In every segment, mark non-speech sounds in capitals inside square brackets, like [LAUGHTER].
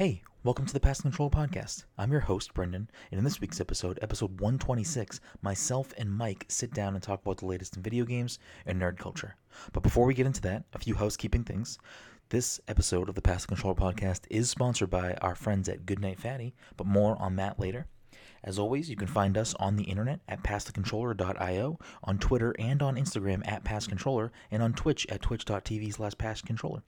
Hey, welcome to the Pass Control Podcast. I'm your host, Brendan, and in this week's episode, episode 126, myself and Mike sit down and talk about the latest in video games and nerd culture. But before we get into that, a few housekeeping things. This episode of the Pass Control Podcast is sponsored by our friends at Goodnight Fatty, but more on that later. As always, you can find us on the internet at passthecontroller.io, on Twitter and on Instagram at passcontroller, and on Twitch at twitch.tv slash passcontroller.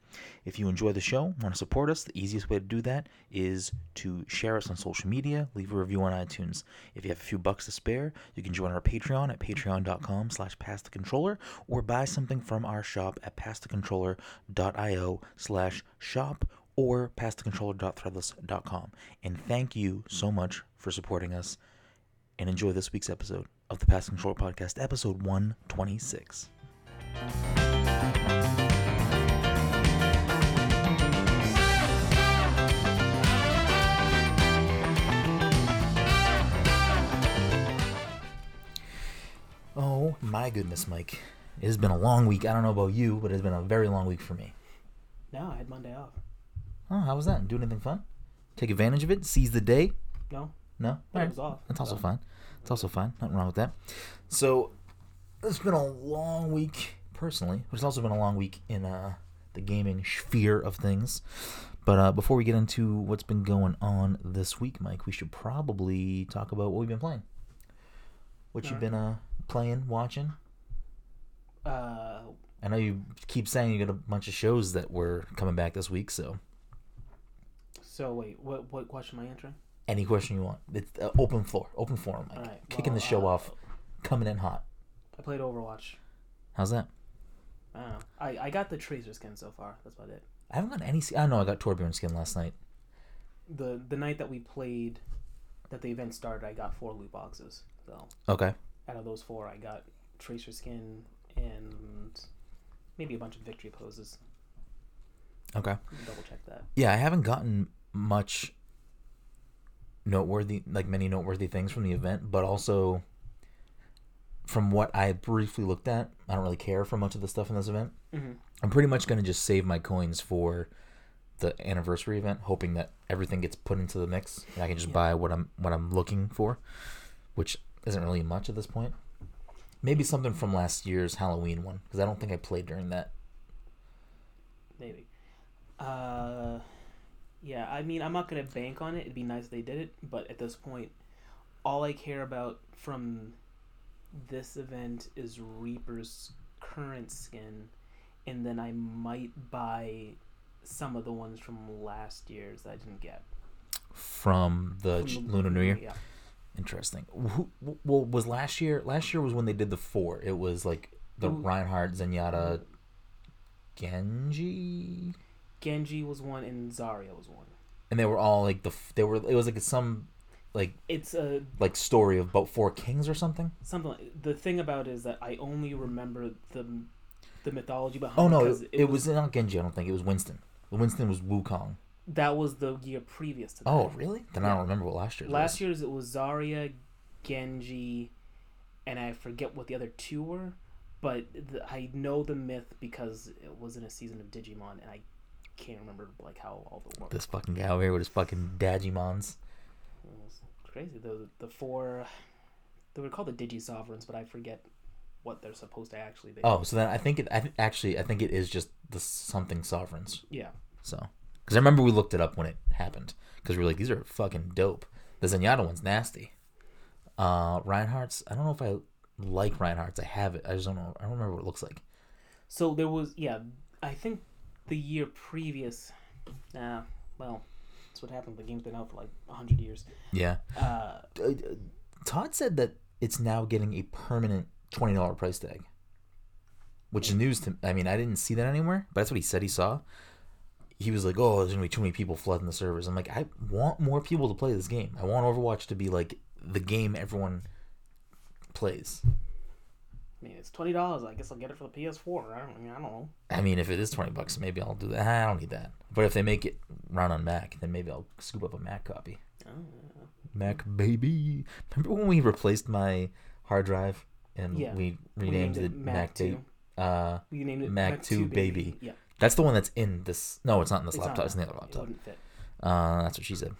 If you enjoy the show, want to support us, the easiest way to do that is to share us on social media, leave a review on iTunes. If you have a few bucks to spare, you can join our Patreon at patreon.com slash passthecontroller, or buy something from our shop at passthecontroller.io slash shop or passthecontroller.threadless.com. And thank you so much for supporting us and enjoy this week's episode of the Passing Short Podcast, episode 126. Oh my goodness, Mike. It has been a long week. I don't know about you, but it's been a very long week for me. No, I had Monday off. Oh, how was that? Do anything fun? Take advantage of it? Seize the day? No, No? it was off. That's also so- fine. It's also fine. Nothing wrong with that. So it's been a long week personally, but it's also been a long week in uh, the gaming sphere of things. But uh, before we get into what's been going on this week, Mike, we should probably talk about what we've been playing. What you've Alright. been uh, playing, watching. Uh, I know you keep saying you got a bunch of shows that were coming back this week, so so wait, what what question am I answering? Any question you want. It's uh, open floor, open forum, Mike. Alright, Kicking well, the show uh, off, coming in hot. I played Overwatch. How's that? I don't know. I, I got the Tracer skin so far. That's about it. I haven't got any. I know I got Torbjorn skin last night. The the night that we played, that the event started, I got four loot boxes. So Okay. out of those four, I got Tracer skin and maybe a bunch of victory poses. Okay. Double check that. Yeah, I haven't gotten much noteworthy, like many noteworthy things from the event, but also from what I briefly looked at, I don't really care for much of the stuff in this event. Mm-hmm. I'm pretty much going to just save my coins for the anniversary event, hoping that everything gets put into the mix and I can just Yeah. buy what I'm what I'm looking for, which isn't really much at this point. Maybe something from last year's Halloween one because I don't think I played during that. Maybe. Uh, yeah. I mean, I'm not gonna bank on it. It'd be nice if they did it, but at this point, all I care about from this event is Reaper's current skin, and then I might buy some of the ones from last year's that I didn't get. From the From the Lunar New Year. Yeah. Interesting. Who, well, was last year? Last year was when they did the four. It was like the Who- Reinhardt, Zenyatta, Genji, Genji was one, and Zarya was one. and they were all like the. They were. It was like some, like It's a like story of about four kings or something. something. Like, the thing about it is that I only remember the the mythology behind. Oh it it, it was not Genji. I don't think it was Winston. Winston was Wukong. That was the year previous to that. Oh really? Then I don't remember what last year. Last year's it was Zarya, Genji, and I forget what the other two were, but the, I know the myth because it was in a season of Digimon, and I can't remember like how all the worked. This fucking guy over here with his fucking was crazy. The the four, they were called the Digi Sovereigns, but I forget what they're supposed to actually be. Oh, so then I think it. I th- actually I think it is just the something sovereigns. yeah. So, because I remember we looked it up when it happened because we were like, these are fucking dope. The Zenyatta one's nasty. Uh, Reinhardt's. I don't know if I like Reinhardt's. I have it. I just don't know. I don't remember what it looks like. So there was yeah, I think the year previous. Nah, well, that's what happened. The game's been out for like hundred years. Yeah. Uh, Uh, uh, Todd said that it's now getting a permanent twenty dollar price tag, which is news to. I mean, I didn't see that anywhere, but that's what he said he saw. He was like, "Oh, there's gonna be too many people flooding the servers." I'm like, I want more people to play this game. I want Overwatch to be like the game everyone plays. I mean, it's twenty dollars. I guess I'll get it for the PS4. I don't. I, mean, I don't know. I mean, if it is twenty bucks, maybe I'll do that. I don't need that. But if they make it run on Mac, then maybe I'll scoop up a Mac copy. Oh, Mac baby. Remember when we replaced my hard drive and Yeah. we We renamed named it it Mac, Mac Two? Uh, You named it Mac 2 Baby. Yeah, that's the one that's in this. No, it's not in this It's laptop. It's in the other laptop. Uh, that's what she said.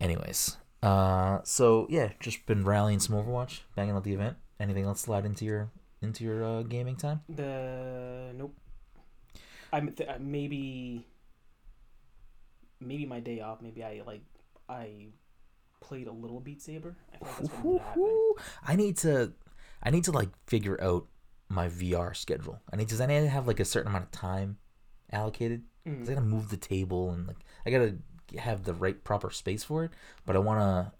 Anyways, uh, so yeah, just been rallying some Overwatch, banging out the event. Anything else slide into your into your uh, gaming time? The nope. I'm th- uh, maybe maybe my day off. Maybe I like I played a little Beat Saber. I feel like that's been happening. [LAUGHS] I need to, I need to like figure out my VR schedule. I need to, I need to have like a certain amount of time allocated? Mm. I gotta move the table and like I gotta have the right proper space for it. But I wanna,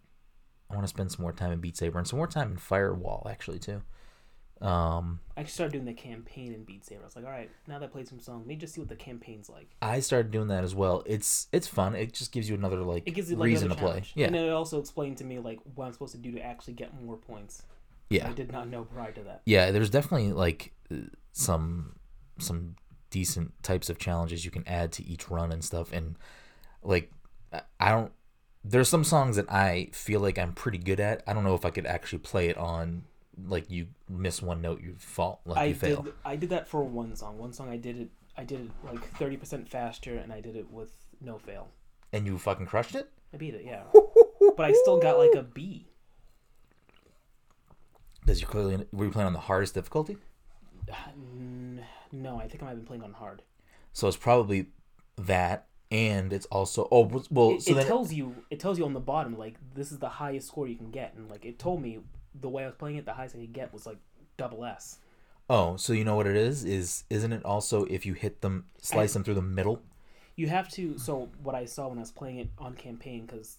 I wanna spend some more time in Beat Saber and some more time in Firewall actually too. Um, I started doing the campaign in Beat Saber. I was like, all right, now that I played some songs, let me just see what the campaign's like. I started doing that as well. It's it's fun. It just gives you another like, It gives you like reason to play. Yeah, and it also explained to me like what I'm supposed to do to actually get more points. yeah. I did not know prior to that. yeah there's definitely like some some decent types of challenges you can add to each run and stuff and like i don't there's some songs that i feel like i'm pretty good at i don't know if i could actually play it on like you miss one note you fall like I you fail did I did that for one song. One song I did it I did it like thirty percent faster and I did it with no fail. and you fucking crushed it I beat it, yeah. but I still got like a B. does you clearly were you playing on the hardest difficulty [SIGHS] No, I think I might have been playing on hard. so it's probably that and it's also oh well It, so it then tells you it tells you on the bottom like this is the highest score you can get and like it told me the way I was playing it the highest I could get was like double S. oh so you know what it is is isn't it also if you hit them slice I- them through the middle You have to. So what I saw when I was playing it on campaign, because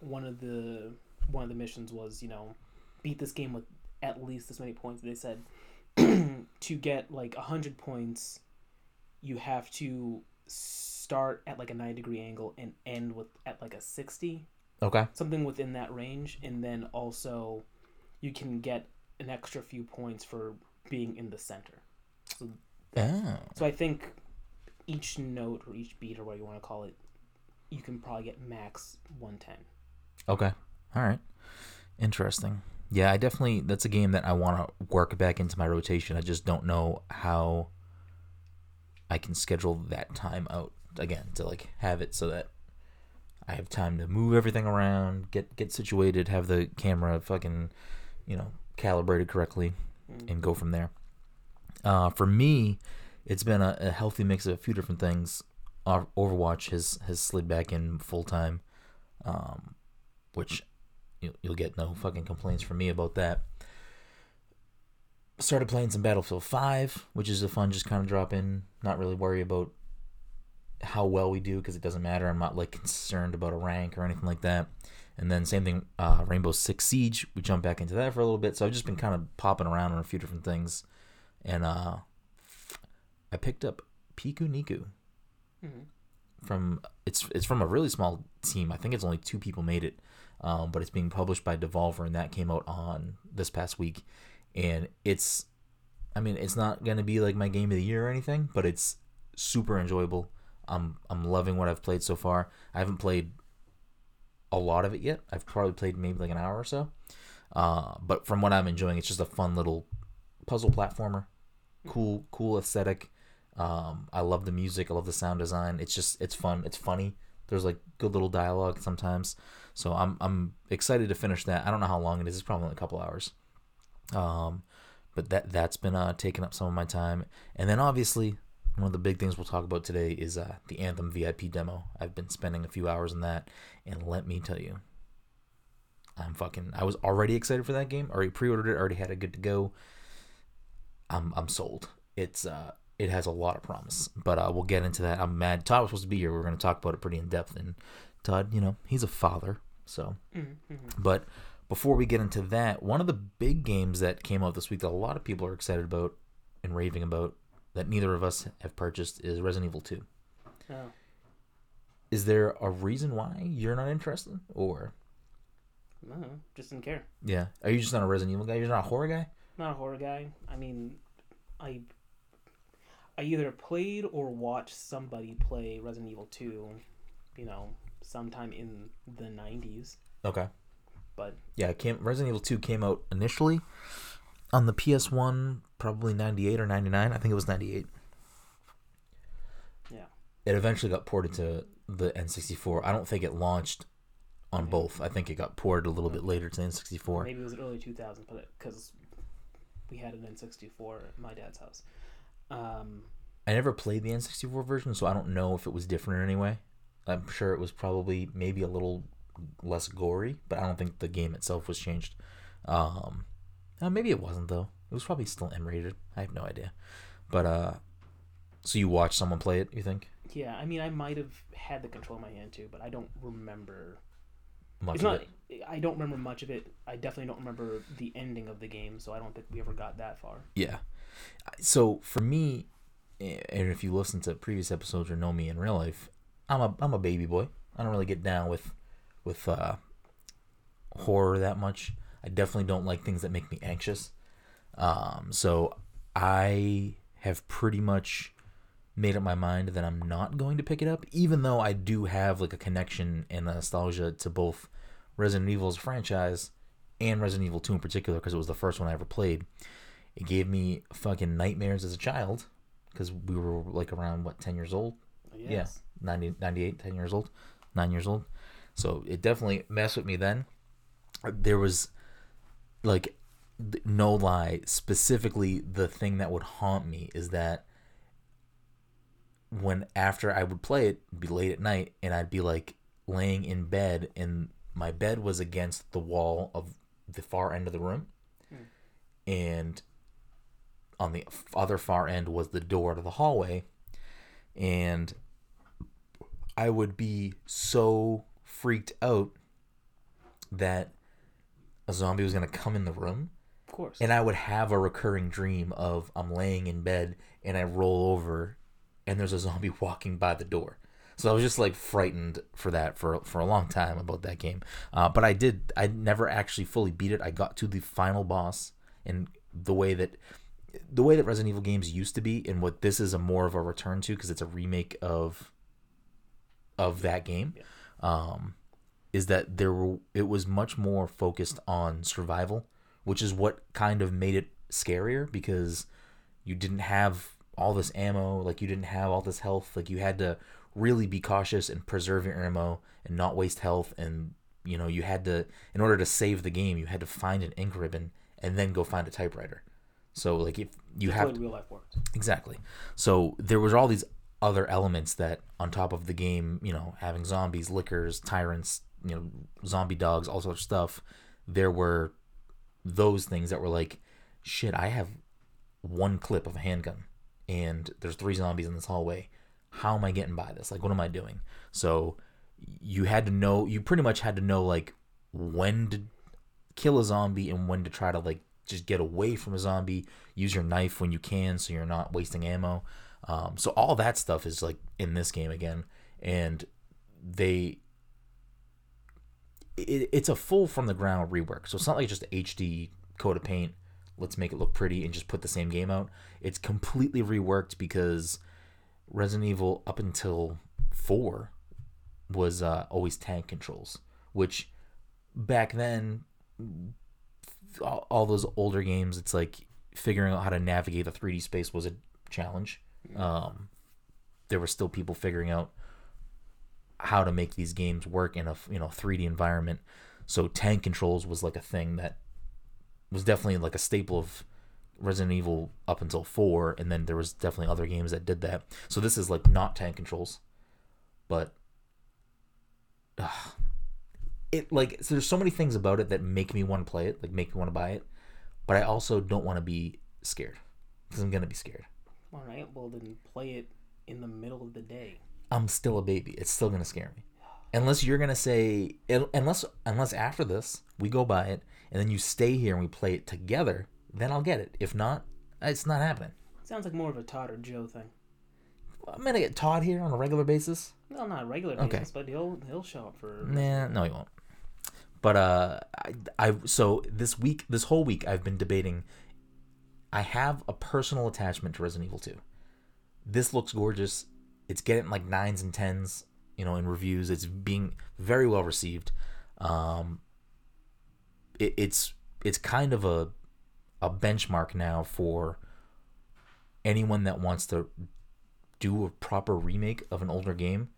one of the one of the missions was you know beat this game with at least this many points. They said [CLEARS THROAT] to get like hundred points, you have to start at like a nine degree angle and end with at like a sixty, okay something within that range, and then also you can get an extra few points for being in the center. So oh so I think each note or each beat or what you want to call it, you can probably get max 110. Okay. All right. Interesting. Yeah, I definitely that's a game that I want to work back into my rotation. I just don't know how I can schedule that time out again to like have it so that I have time to move everything around, get get situated, have the camera fucking, you know, calibrated correctly Mm. and go from there. Uh, for me, it's been a, a healthy mix of a few different things. Overwatch has has slid back in full time, um, which you, you'll get no fucking complaints from me about that. Started playing some Battlefield Five, which is a fun just kind of drop in, not really worry about how well we do because it doesn't matter. I'm not like concerned about a rank or anything like that. And then same thing, uh, Rainbow Six Siege. We jump back into that for a little bit, so I've just been kind of popping around on a few different things, and uh, I picked up Pikuniku Mhm. from it's it's from a really small team. I think it's only two people made it, um, but it's being published by Devolver, and that came out on this past week. And it's, I mean, it's not gonna be like my game of the year or anything, but it's super enjoyable. I'm I'm loving what I've played so far. I haven't played a lot of it yet. I've probably played maybe like an hour or so. Uh, but from what I'm enjoying, it's just a fun little puzzle platformer. Cool, cool aesthetic. Um, I love the music. I love the sound design. It's just it's fun. It's funny. There's like good little dialogue sometimes. So I'm I'm excited to finish that. I don't know how long it is. It's probably only a couple hours. Um, but that that's been uh taking up some of my time. And then obviously one of the big things we'll talk about today is uh the Anthem VIP demo. I've been spending a few hours in that, and let me tell you, I'm fucking. I was already excited for that game. Already pre-ordered it. Already had it good to go. I'm I'm sold. It's uh it has a lot of promise. But uh we'll get into that. I'm mad. Todd was supposed to be here. We are gonna talk about it pretty in depth. And Todd, you know, he's a father, so. Mhm, mhm. But before we get into that, one of the big games that came out this week that a lot of people are excited about and raving about that neither of us have purchased is Resident Evil 2. Oh. Is there a reason why you're not interested? Or, No, just didn't care. yeah, are you just not a Resident Evil guy? You're not a horror guy? Not a horror guy. I mean, I I either played or watched somebody play Resident Evil 2, you know, sometime in the 90s. Okay. But Yeah, came Resident Evil 2 came out initially on the PS1, probably 98 or 99. I think it was 98. Yeah. It eventually got ported to the N64. I don't think it launched on Okay. both. I think it got ported a little bit later to the N64. Maybe it was early 2000s, but because we had an N64 at my dad's house. Um, I never played the N64 version, so I don't know if it was different in any way. I'm sure it was probably maybe a little less gory, but I don't think the game itself was changed. Um, uh, maybe it wasn't though. It was probably still M rated. I have no idea. But uh, so you watched someone play it? You think yeah, I mean, I might have had the control in my hand too, but I don't remember. much it's of not. it? I don't remember much of it. I definitely don't remember the ending of the game, so I don't think we ever got that far. Yeah. So for me, eh, and if you listen to previous episodes or know me in real life, I'm a I'm a baby boy. I don't really get down with with uh, horror that much. I definitely don't like things that make me anxious. Um, so I have pretty much made up my mind that I'm not going to pick it up, even though I do have like a connection and a nostalgia to both Resident Evil's franchise and Resident Evil 2 in particular because it was the first one I ever played. It gave me fucking nightmares as a child because we were like around what 10 years old Yes. 90, 98 10 years old 9 years old so it definitely messed with me then there was like no lie specifically the thing that would haunt me is that when after i would play it it'd be late at night and i'd be like laying in bed and my bed was against the wall of the far end of the room hmm. and on the other far end was the door to the hallway and I would be so freaked out that a zombie was going to come in the room Of course. and I would have a recurring dream of I'm laying in bed and I roll over and there's a zombie [LAUGHS] walking by the door. So I was just like frightened for that for for a long time about that game. Uh, but I did I never actually fully beat it. I got to the final boss and the way that the way that Resident Evil games used to be and what this is a more of a return to because it's a remake of of that game. Um, is that there were it was much more focused on survival, which is what kind of made it scarier because you didn't have all this ammo, like you didn't have all this health, like you had to really be cautious and preserve your ammo and not waste health and you know you had to in order to save the game you had to find an ink ribbon and then go find a typewriter so like if you That's have to, real life works. Exactly. So there was all these other elements that on top of the game, you know, having zombies, lickers, tyrants, you know, zombie dogs, all sorts of stuff, there were those things that were like, shit, I have one clip of a handgun and there's three zombies in this hallway. How am I getting by this? Like what am I doing? So you had to know you pretty much had to know like when to kill a zombie and when to try to like just get away from a zombie use your knife when you can so you're not wasting ammo um, so all that stuff is like in this game again and they it, it's a full from the ground rework. So it's not like just hd coat of paint let's make it look pretty and just put the same game out. It's completely reworked because resident evil up until 4 was uh, always tank controls which back then all, all those older games it's like figuring out how to navigate the 3d space was a challenge. Um, there were still people figuring out how to make these games work in a you know 3d environment so tank controls was like a thing that was definitely like a staple of resident evil up until 4 and then there was definitely other games that did that so this is like not tank controls but it like so there's so many things about it that make me want to play it, like make me want to buy it, but I also don't want to be scared because I'm gonna be scared. All right. Well, then play it in the middle of the day. I'm still a baby. It's still gonna scare me, unless you're gonna say unless unless after this we go buy it and then you stay here and we play it together, then I'll get it. If not, it's not happening. Sounds like more of a Todd or Joe thing. I'm gonna get Todd here on a regular basis. Well, not a regular Okay. but he'll he'll show up for. Nah, no, he won't. But uh, I, I so this week, this whole week, I've been debating. I have a personal attachment to Resident Evil 2. This looks gorgeous. It's getting like nines and tens, you know, in reviews. It's being very well received. Um, it, it's it's kind of a a benchmark now for anyone that wants to do a proper remake of an older game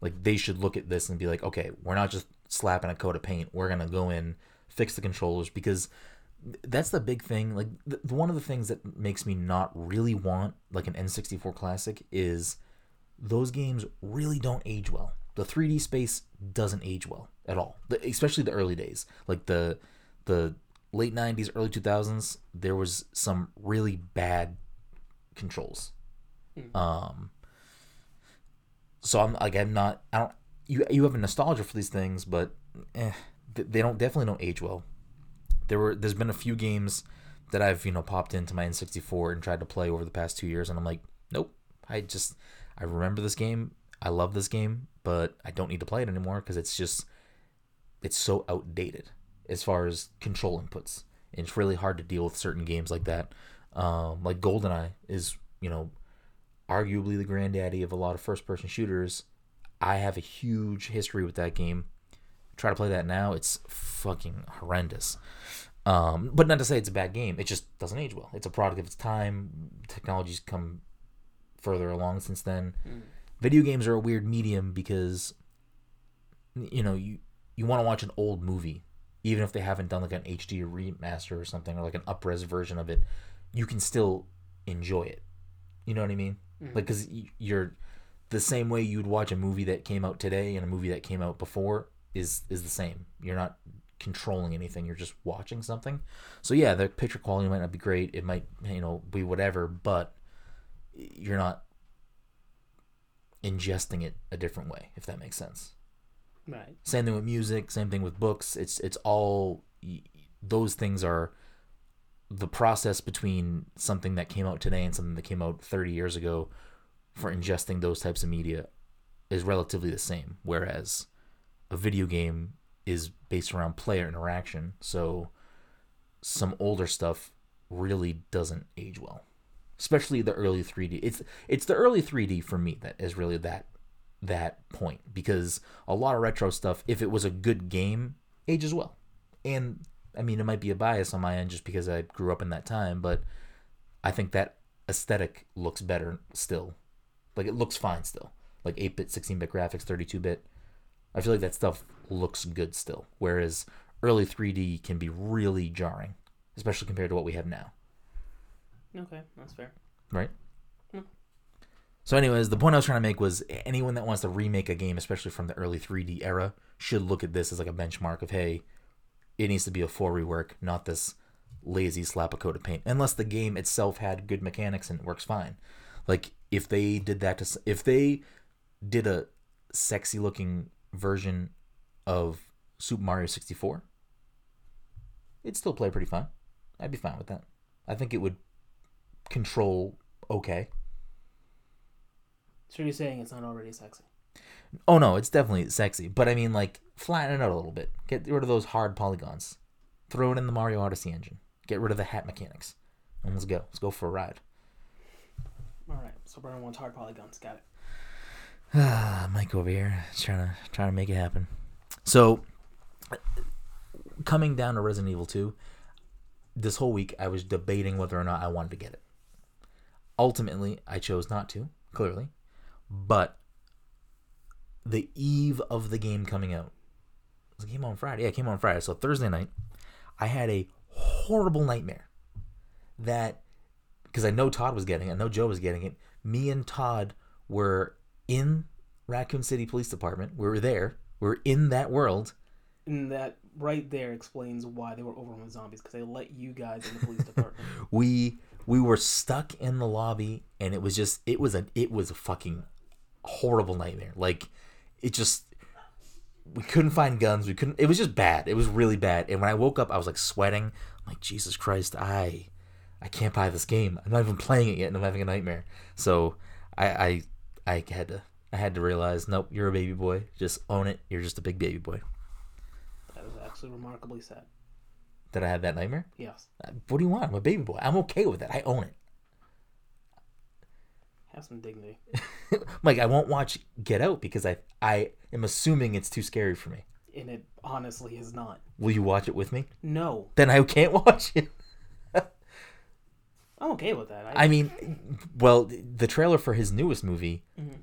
Like they should look at this and be like, okay, we're not just slapping a coat of paint. We're gonna go in, fix the controllers because that's the big thing. Like th- one of the things that makes me not really want like an N64 classic is those games really don't age well. The 3D space doesn't age well at all, the, especially the early days. Like the the late 90s, early 2000s, there was some really bad controls. Um so I'm like I'm not I don't you you have a nostalgia for these things, but eh, they don't definitely don't age well. There were there's been a few games that I've you know popped into my N64 and tried to play over the past two years, and I'm like, nope. I just I remember this game. I love this game, but I don't need to play it anymore because it's just it's so outdated as far as control inputs. And it's really hard to deal with certain games like that. Um, like GoldenEye is you know arguably the granddaddy of a lot of first person shooters. I have a huge history with that game. Try to play that now, it's fucking horrendous. Um, but not to say it's a bad game. It just doesn't age well. It's a product of its time. Technology's come further along since then. Hmm. Video games are a weird medium because you know, you you want to watch an old movie even if they haven't done like an HD remaster or something or like an upres version of it, you can still enjoy it. You know what I mean? Hmm. Like cuz you're the same way you'd watch a movie that came out today and a movie that came out before is is the same. You're not controlling anything. You're just watching something. So yeah, the picture quality might not be great. It might, you know, be whatever, but you're not ingesting it a different way, if that makes sense. Right. Same thing with music. Same thing with books. It's it's all those things are the process between something that came out today and something that came out 30 years ago for ingesting those types of media is relatively the same. Whereas a video game is based around player interaction, so some older stuff really doesn't age well, especially the early 3D. It's it's the early 3D for me that is really that that point because a lot of retro stuff, if it was a good game, ages well. And I mean, it might be a bias on my end just because I grew up in that time, but I think that aesthetic looks better still. Like it looks fine still. Like 8 bit, 16 bit graphics, 32 bit. I feel like that stuff looks good still. Whereas early 3D can be really jarring, especially compared to what we have now, Okay, that's fair. right? So, anyways, the point I was trying to make was anyone that wants to remake a game, especially from the early 3D era, should look at this as like a benchmark of hey, it needs to be a full rework, not this lazy slap a coat of paint. Unless the game itself had good mechanics and it works fine. Like if they did that to if they did a sexy looking version of Super Mario 64, it'd still play pretty fine. I'd be fine with that. I think it would control okay. So you're saying it's not already sexy? Oh no, it's definitely sexy, but I mean like flatten it out a little bit. Get rid of those hard polygons. Throw it in the Mario Odyssey engine. Get rid of the hat mechanics. And let's go. Let's go for a ride. All right. So Brian wants hard polygons. Got it. Ah, [SIGHS] Mike over here trying to trying to make it happen. So, coming down to Resident Evil 2, this whole week I was debating whether or not I wanted to get it. Ultimately, I chose not to, clearly. But the eve of the game coming out, it came on Friday. Yeah, it came on Friday. So Thursday night, I had a horrible nightmare that because I know Todd was getting it, I know Joe was getting it. Me and Todd were in Raccoon City Police Department. We were there. We were in that world. And that right there explains why they were overrun with zombies because they let you guys in the police [LAUGHS] department. We we were stuck in the lobby, and it was just it was a it was a fucking horrible nightmare. Like it just we couldn't find guns. We couldn't. It was just bad. It was really bad. And when I woke up, I was like sweating. I'm like Jesus Christ, I I can't buy this game. I'm not even playing it yet, and I'm having a nightmare. So I I I had to I had to realize, nope, you're a baby boy. Just own it. You're just a big baby boy. that was actually remarkably sad. That I had that nightmare. Yes. Uh, What do you want? I'm a baby boy. I'm okay with it. I own it. Have some dignity. [LAUGHS] Like I won't watch Get Out because I I am assuming it's too scary for me. And it honestly is not. Will you watch it with me? No. Then I can't [LAUGHS] watch it. I'm okay with that. I, I mean, well, the trailer for his newest movie Mhm.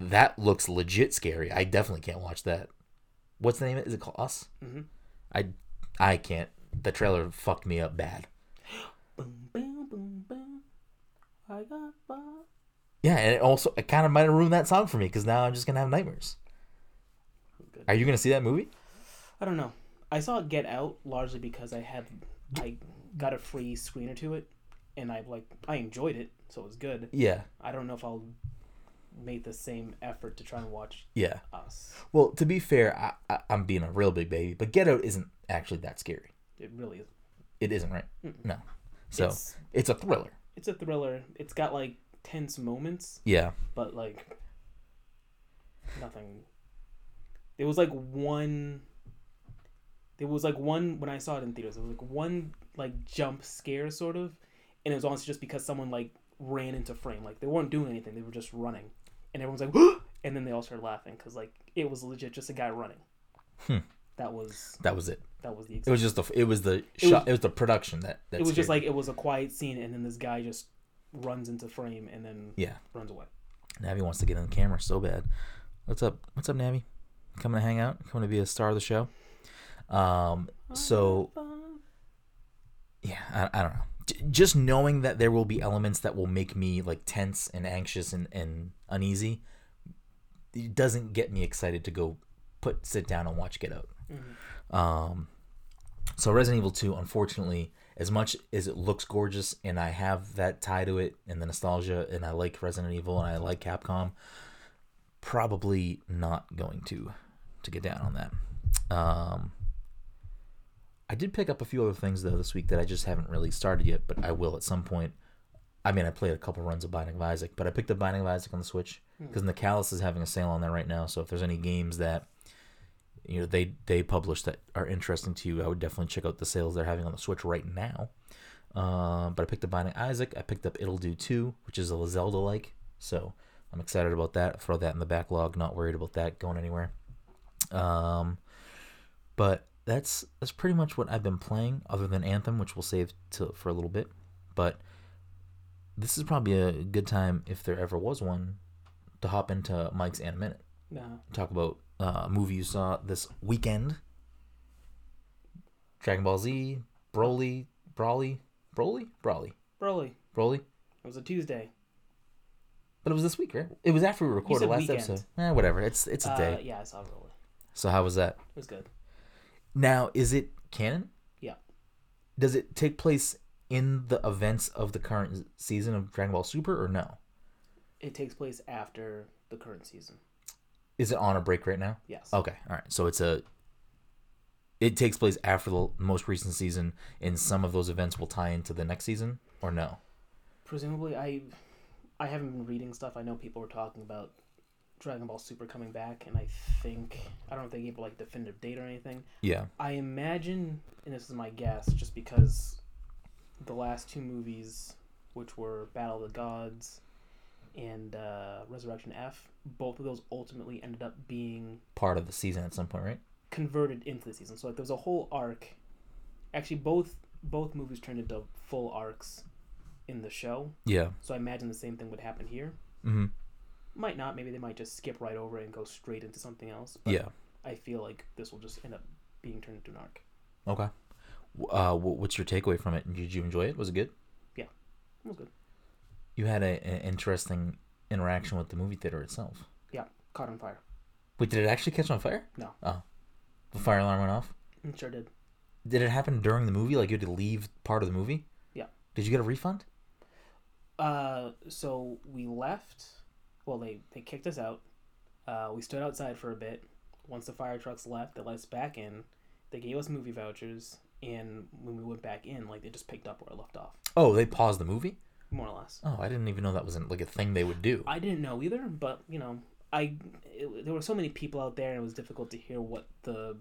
that looks legit scary. I definitely can't watch that. What's the name of it? Is it called Us? Mm-hmm. I I can't. The trailer fucked me up bad. Boom, boom, boom, boom. I got. Yeah, and it also it kind of might have ruined that song for me because now I'm just gonna have nightmares. Good. Are you gonna see that movie? I don't know. I saw Get Out largely because I had I got a free screener to it, and I like I enjoyed it, so it was good. Yeah, I don't know if I'll make the same effort to try and watch yeah. Us. Well, to be fair, I, I, I'm being a real big baby, but Get Out isn't actually that scary. It really is. It isn't, right? Mm-mm. No. So it's, it's a thriller. it's a thriller. It's got like tense moments, Yeah. but like nothing. There was like one. There was like one when I saw it in theaters. There was like one like jump scare sort of, and it was honestly just because someone like ran into frame. Like they weren't doing anything; they were just running, and everyone's like, [GASPS] and then they all started laughing because like it was legit just a guy running. Hmm. That was That was it. that was the. It was just the it was the It shot. was- it was the production that that it was just like it was a quiet scene, and then this guy just runs into frame and then yeah. runs away. Navi wants to get in the camera so bad. What's up? What's up, Navi? Coming to hang out? Coming to be a star of the show? Um. So yeah, I, I don't know. J- just knowing that there will be elements that will make me like tense and anxious and, and uneasy, it doesn't get me excited to go put sit down and watch Get Out. Mhm. Um, so Resident Evil 2, unfortunately, as much as it looks gorgeous and I have that tie to it and the nostalgia and I like Resident Evil and I like Capcom, probably not going to to get down on that. Um, I did pick up a few other things though this week that I just haven't really started yet, but I will at some point. I mean, I played a couple runs of Binding of Isaac, but I picked up Binding of Isaac on the Switch because Nicalis is having a sale on there right now. So if there's any games that you know they they publish that are interesting to you, I would definitely check out the sales they're having on the Switch right now. Um, but I picked up Binding Isaac. I picked up Ittle Dew 2, which is a Zelda like. So I'm excited about that. Throw that in the backlog. Not worried about that going anywhere. Um, but that's that's pretty much what I've been playing, other than Anthem, which we'll save to for a little bit. But this is probably a good time, if there ever was one, to hop into Mike's Anime Minute. Nah. Talk about uh, movie you saw this weekend. Dragon Ball Z, Broly, Brawly, Broly, Brawly, Broly. Broly. It was a Tuesday. But it was this week, right? It was after we recorded last weekend. episode. Eh, whatever. It's it's a Uh, day. yeah, I saw Broly. So how was that? It was good. Now, is it canon? Yeah. Does it take place in the events of the current season of Dragon Ball Super or no? It takes place after the current season. Is it on a break right now? Yes. Okay, all right. So it's a. It takes place after the most recent season, and some of those events will tie into the next season, or no? Presumably, I, I haven't been reading stuff. I know people were talking about Dragon Ball Super coming back, and I think I don't know if they gave like definitive date or anything. Yeah. I imagine, and this is my guess, just because the last two movies, which were Battle of the Gods and uh, Resurrection F, both of those ultimately ended up being Part of the season at some point, right? converted into the season. So like there was a whole arc. Actually, both both movies turned into full arcs in the show. Yeah. So I imagine the same thing would happen here. Mm-hmm. Might not. Maybe they might just skip right over it and go straight into something else. But Yeah. I feel like this will just end up being turned into an arc. Okay. Uh, what's your takeaway from it? Did you enjoy it? Was it good? Yeah, it was good. You had a, an interesting interaction with the movie theater itself. Yeah, caught on fire. Wait, did it actually catch on fire? No. Oh. The fire alarm went off? It sure did. Did it happen during the movie? Like you had to leave part of the movie? Yeah. Did you get a refund? Uh, so we left. Well, they they kicked us out. Uh, we stood outside for a bit. Once the fire trucks left, they let us back in. They gave us movie vouchers, and when we went back in, like they just picked up where I left off, Oh, they paused the movie? More or less. Oh, I didn't even know that was like a thing they would do. I didn't know either, but you know, I it, there were so many people out there, and it was difficult to hear what the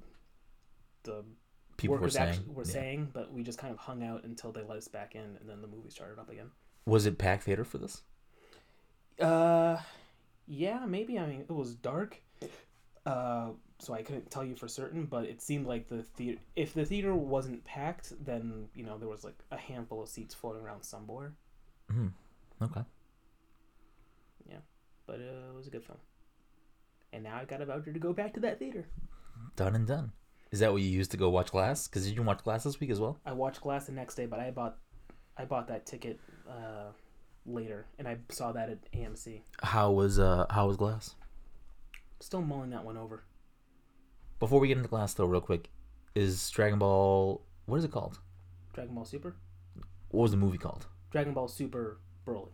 the People were saying. actually were yeah. saying. But we just kind of hung out until they let us back in, and then the movie started up again. Was it packed theater for this? Uh, yeah, maybe. I mean, it was dark, uh, so I couldn't tell you for certain. But it seemed like the theater. If the theater wasn't packed, then you know there was like a handful of seats floating around somewhere. Mm. Okay. Yeah, but uh, it was a good film. and now I got a voucher to go back to that theater. Done and done. Is that what you used to go watch Glass? Because did you watch Glass this week as well? I watched Glass the next day, but I bought I bought that ticket uh, later, and I saw that at AMC. How was uh How was Glass? Still mulling that one over. Before we get into Glass, though, real quick, is Dragon Ball what is it called? Dragon Ball Super. What was the movie called? Dragon Ball Super Broly.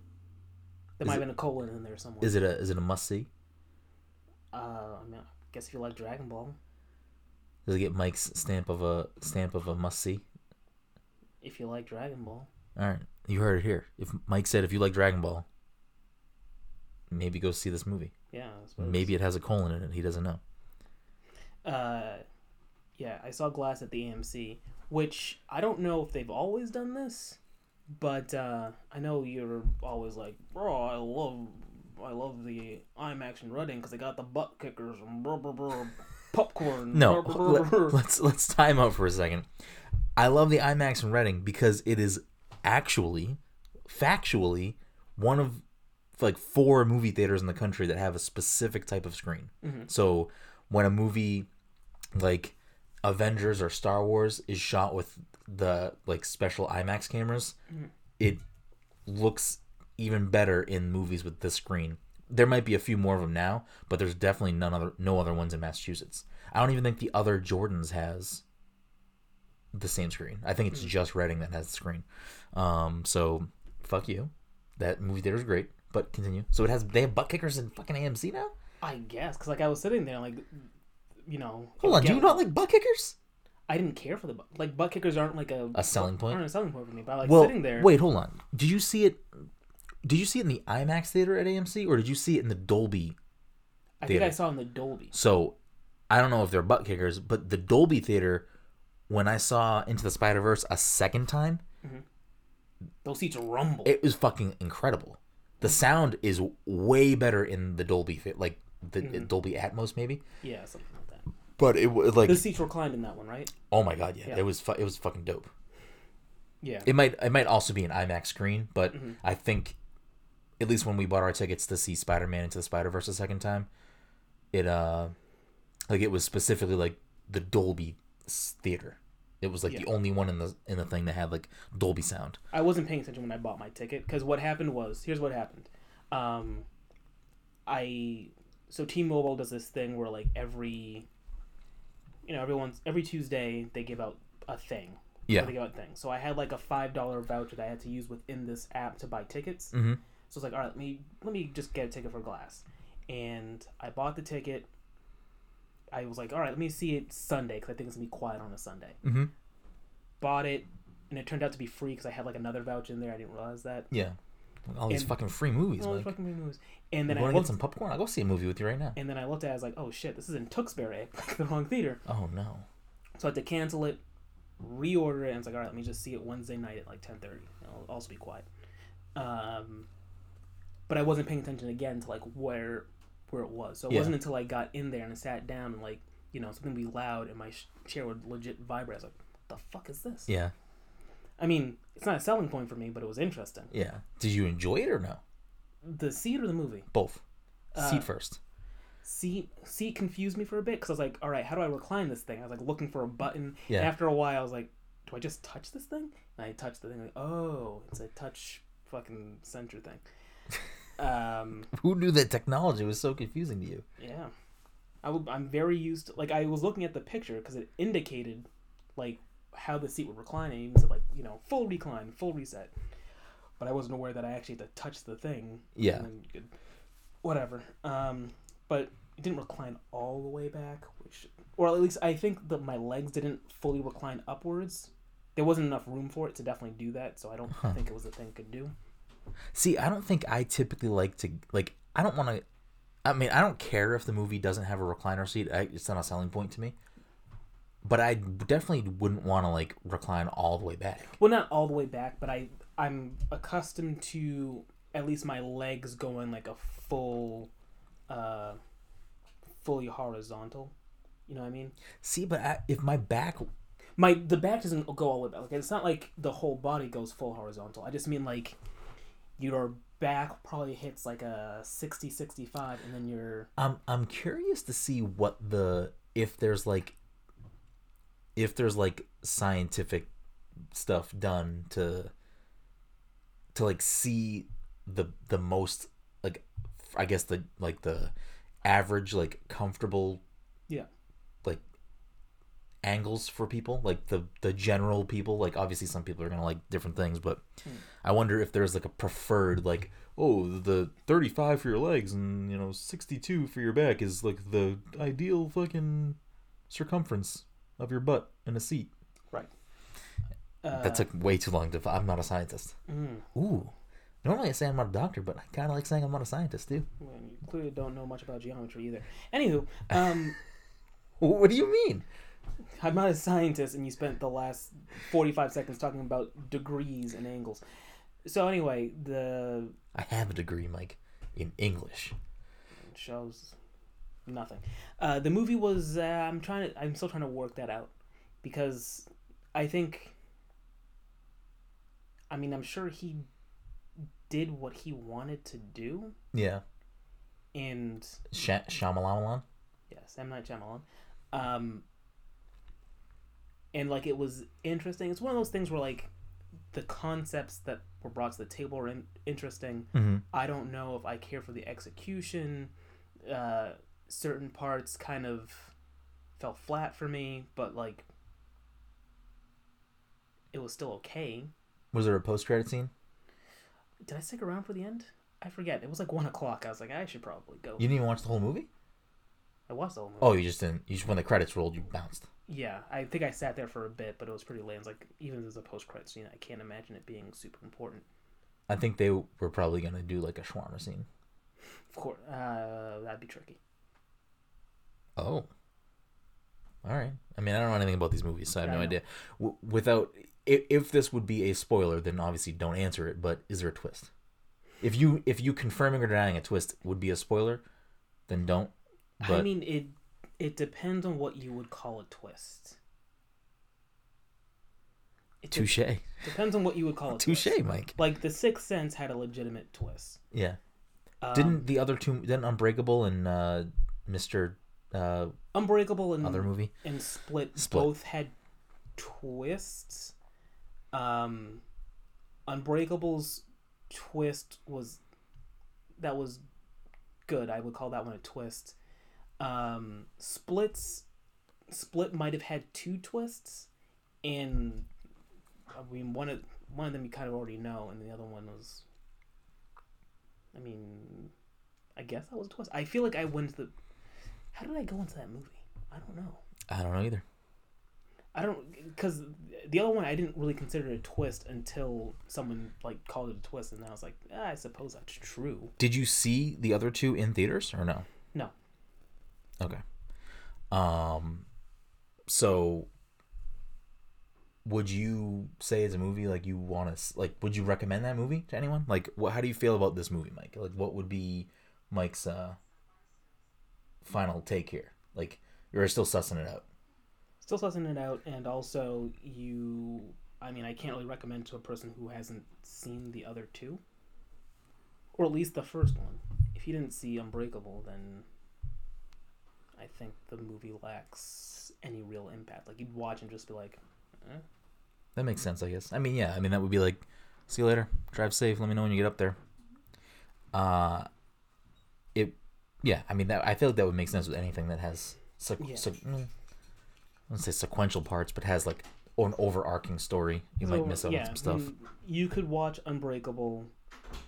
There Is might it- have been a colon in there somewhere. Is it a is it a must see? Uh, I mean, I guess if you like Dragon Ball, Does it get Mike's stamp of a stamp of a must see? if you like Dragon Ball, All right, you heard it here. If Mike said if you like Dragon Ball, maybe go see this movie. yeah. that's what it Maybe it has a colon in it. He doesn't know. Uh, yeah, I saw Glass at the AMC, which I don't know if they've always done this, but uh, I know you're always like, bro, I love, I love the IMAX and Reading because they got the butt kickers and blah, blah, blah, popcorn. No, blah, blah, blah, blah." let, let's let's time out for a second. I love the IMAX in Reading because it is actually, factually, one of like four movie theaters in the country that have a specific type of screen. So when a movie like Avengers or Star Wars is shot with the like special IMAX cameras, it looks even better in movies with this screen. There might be a few more of them now, but there's definitely none other no other ones in Massachusetts. I don't even think the other Jordans has the same screen. I think it's just Reading that has the screen. Um, so fuck you. That movie theater is great, but continue. So it has they have butt kickers in fucking AMC now. I guess because like I was sitting there like, you know. Hold on, do you not like butt kickers? I didn't care for the butt like butt kickers aren't like a A selling point? aren't a selling point for me. But I like well, sitting there. wait, hold on. Did you see it? Did you see it in the IMAX theater at AMC, or did you see it in the Dolby? I think I saw in the Dolby. So, I don't know if they're butt kickers, but the Dolby theater, when I saw Into the Spider Verse a second time, mm-hmm. Those seats rumble. it was fucking incredible. The sound is way better in the Dolby like the mm-hmm. Dolby Atmos, maybe. yeah, something. But it was like, The seats reclined in that one, right? oh my god, yeah, Yeah. it was fu- it was fucking dope. Yeah. It might it might also be an IMAX screen, but Mm-hmm. I think at least when we bought our tickets to see Spider Man into the Spider Verse a second time, it uh like it was specifically like the Dolby theater. It was like the only one in the in the thing that had like Dolby sound. I wasn't paying attention when I bought my ticket because what happened was here's what happened. Um, I so T-Mobile does this thing where like every, you know, everyone's every Tuesday they give out a thing. Yeah. They give out things. So I had like a five dollar voucher that I had to use within this app to buy tickets. Mm-hmm. So it's like, all right, let me let me just get a ticket for Glass, and I bought the ticket. I was like, all right, let me see it Sunday because I think it's gonna be quiet on a Sunday. Mm-hmm. Bought it, and it turned out to be free because I had like another voucher in there. I didn't realize that. Yeah. All these And- fucking free movies, Oh, Mike. fucking great news. And You then I want to get some popcorn? I'll go see a movie with you right now. and then I looked at it. I was like, oh shit, this is in Tewksbury, like [LAUGHS] the wrong theater. Oh no. So I had to cancel it, reorder it, and it's like, all right, let me just see it Wednesday night at like ten thirty. I'll also be quiet. Um, but I wasn't paying attention again to like where where it was. So it Yeah. wasn't until I got in there and I sat down and like you know something would be loud and my sh- chair would legit vibrate. I was like, the fuck is this? Yeah. I mean, it's not a selling point for me, but it was interesting. Yeah. Did you enjoy it or no? The seat or the movie? Both. Uh, Seat first. seat seat confused me for a bit because I was like, all right, how do I recline this thing? I was like looking for a button. Yeah. And after a while, I was like, do I just touch this thing? And I touched the thing. Like, oh, it's a touch fucking center thing. [LAUGHS] um, Who knew that technology was so confusing to you? yeah, I w- I'm very used. To, like I was looking at the picture because it indicated like how the seat would recline. And even said like you know full recline, full reset. But I wasn't aware that I actually had to touch the thing. Yeah. and then you could- whatever. Um, but it didn't recline all the way back, which, or at least I think that my legs didn't fully recline upwards. There wasn't enough room for it to definitely do that, so I don't Huh. think it was a thing it could do. See, I don't think I typically like to like. I don't want to. I mean, I don't care if the movie doesn't have a recliner seat. I, it's not a selling point to me. But I definitely wouldn't want to like recline all the way back. Well, not all the way back, but I I'm accustomed to at least my legs going like a full, uh, fully horizontal. You know what I mean? See, but I, if my back, My the back doesn't go all the way back. Like it's not like the whole body goes full horizontal. I just mean like your back probably hits like a 60 65 and then you're I'm I'm curious to see what the if there's like if there's like scientific stuff done to to like see the the most like I guess the like the average like comfortable Yeah. like angles for people like the the general people like obviously some people are gonna like different things but Hmm. i wonder if there's like a preferred like oh the 35 for your legs and you know 62 for your back is like the ideal fucking circumference of your butt in a seat. Uh, that took way too long to i'm not a scientist. Mm, ooh. Normally i say i'm not a doctor but i kind of like saying i'm not a scientist too. Well, you clearly don't know much about geometry either. Anywho um [LAUGHS] what do you mean? I'm not a scientist and you spent the last 45 seconds talking about degrees and angles. So anyway the i have a degree mike in english. Shows nothing. Uh, the movie was. Uh, I'm trying to. I'm still trying to work that out because I think. I mean, I'm sure he did what he wanted to do, yeah and Sh- Shyamalan yes, M Night Shyamalan. Um, and like it was interesting. It's one of those things where like the concepts that were brought to the table are in- interesting. mm-hmm. I don't know if I care for the execution. Uh, certain parts kind of fell flat for me, but like it was still okay. was there a post-credit scene Did I stick around for the end? I forget. It was like one o'clock. I was like, I should probably go. you didn't even watch the whole movie I watched the whole movie. Oh, you just didn't. You just when the credits rolled, you bounced. Yeah, I think I sat there for a bit, but it was pretty late. It's like even as a post credit scene, I can't imagine it being super important. I think they were probably gonna do like a shawarma scene. Of course, uh, that'd be tricky. Oh. All right. I mean, I don't know anything about these movies, so I have Yeah, no I idea. W- without, if, if this would be a spoiler, then obviously don't answer it. But is there a twist? If you if you confirming or denying a twist would be a spoiler, then don't. I mean, it it depends on what you would call a twist. Touche, depends on what you would call a touche, twist. Mike. Like the Sixth Sense had a legitimate twist. Yeah. Um, Didn't the other two? Didn't Unbreakable and uh, Mister uh, Unbreakable and other movie? and Split, Split. both had twists. Um, Unbreakable's twist was that was good. I would call that one a twist. Um, Split's Split might have had two twists, and I mean one of one of them you kind of already know, and the other one was. I mean, I guess that was a twist. I feel like I went to the. How did I go into that movie? I don't know. I don't know either. I don't because the other one I didn't really consider it a twist until someone like called it a twist, and I was like, ah, I suppose that's true. Did you see the other two in theaters or no? No. Okay. Um so would you say it's a movie like you want to like would you recommend that movie to anyone? Like what how do you feel about this movie, Mike? Like what would be Mike's uh final take here? Like you're still sussing it out. Still sussing it out, and also you. I mean, I can't really recommend to a person who hasn't seen the other two, or at least the first one. If you didn't see Unbreakable, then I think the movie lacks any real impact. Like you'd watch and just be like, eh. That makes sense, I guess. I mean, yeah, I mean that would be like see you later. Drive safe. Let me know when you get up there. Uh it yeah, I mean that I feel like that would make sense with anything that has sequ- Yeah. seq- mm, I don't say sequential parts, but has like an overarching story. You might miss out yeah, on some stuff. I mean, you could watch Unbreakable,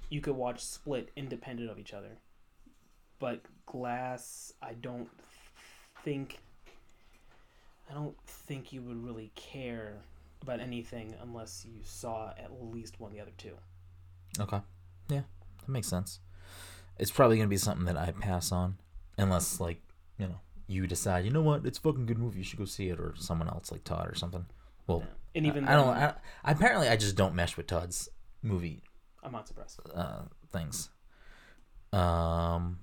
you could watch Split independent of each other, but Glass, I don't think, I don't think you would really care about anything unless you saw at least one of the other two. Okay. Yeah, that makes sense. It's probably gonna be something that I pass on, unless like you know you decide you know what it's a fucking good movie you should go see it or someone else like Todd or something. Well. And even I, I don't. I, apparently, I just don't mesh with Todd's movie I'm not surprised. uh, things. Um,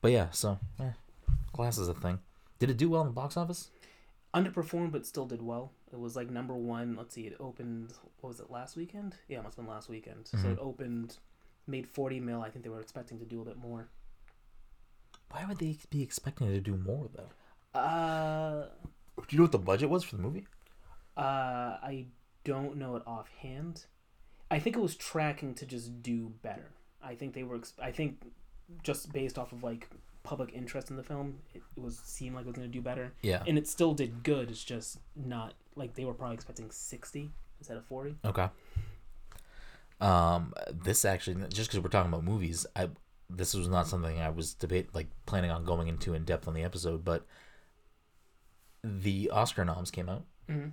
but yeah, so eh, Glass is a thing. Did it do well in the box office? Underperformed, but still did well. It was like number one. Let's see, it opened. What was it last weekend? Yeah, it must have been last weekend. So Mhm. it opened made 40 mil. I think they were expecting to do a bit more. Why would they be expecting to do more though? Uh, Do you know what the budget was for the movie? uh, I don't know it offhand. I think it was tracking to just do better. I think they were. I think just based off of like public interest in the film, it, was seemed like it was going to do better, Yeah. and it still did good. It's just not like they were probably expecting 60 instead of 40. Okay. Um, this actually, just because we're talking about movies, I this was not something I was debate like planning on going into in depth on the episode, but the Oscar noms came out. Mm-hmm.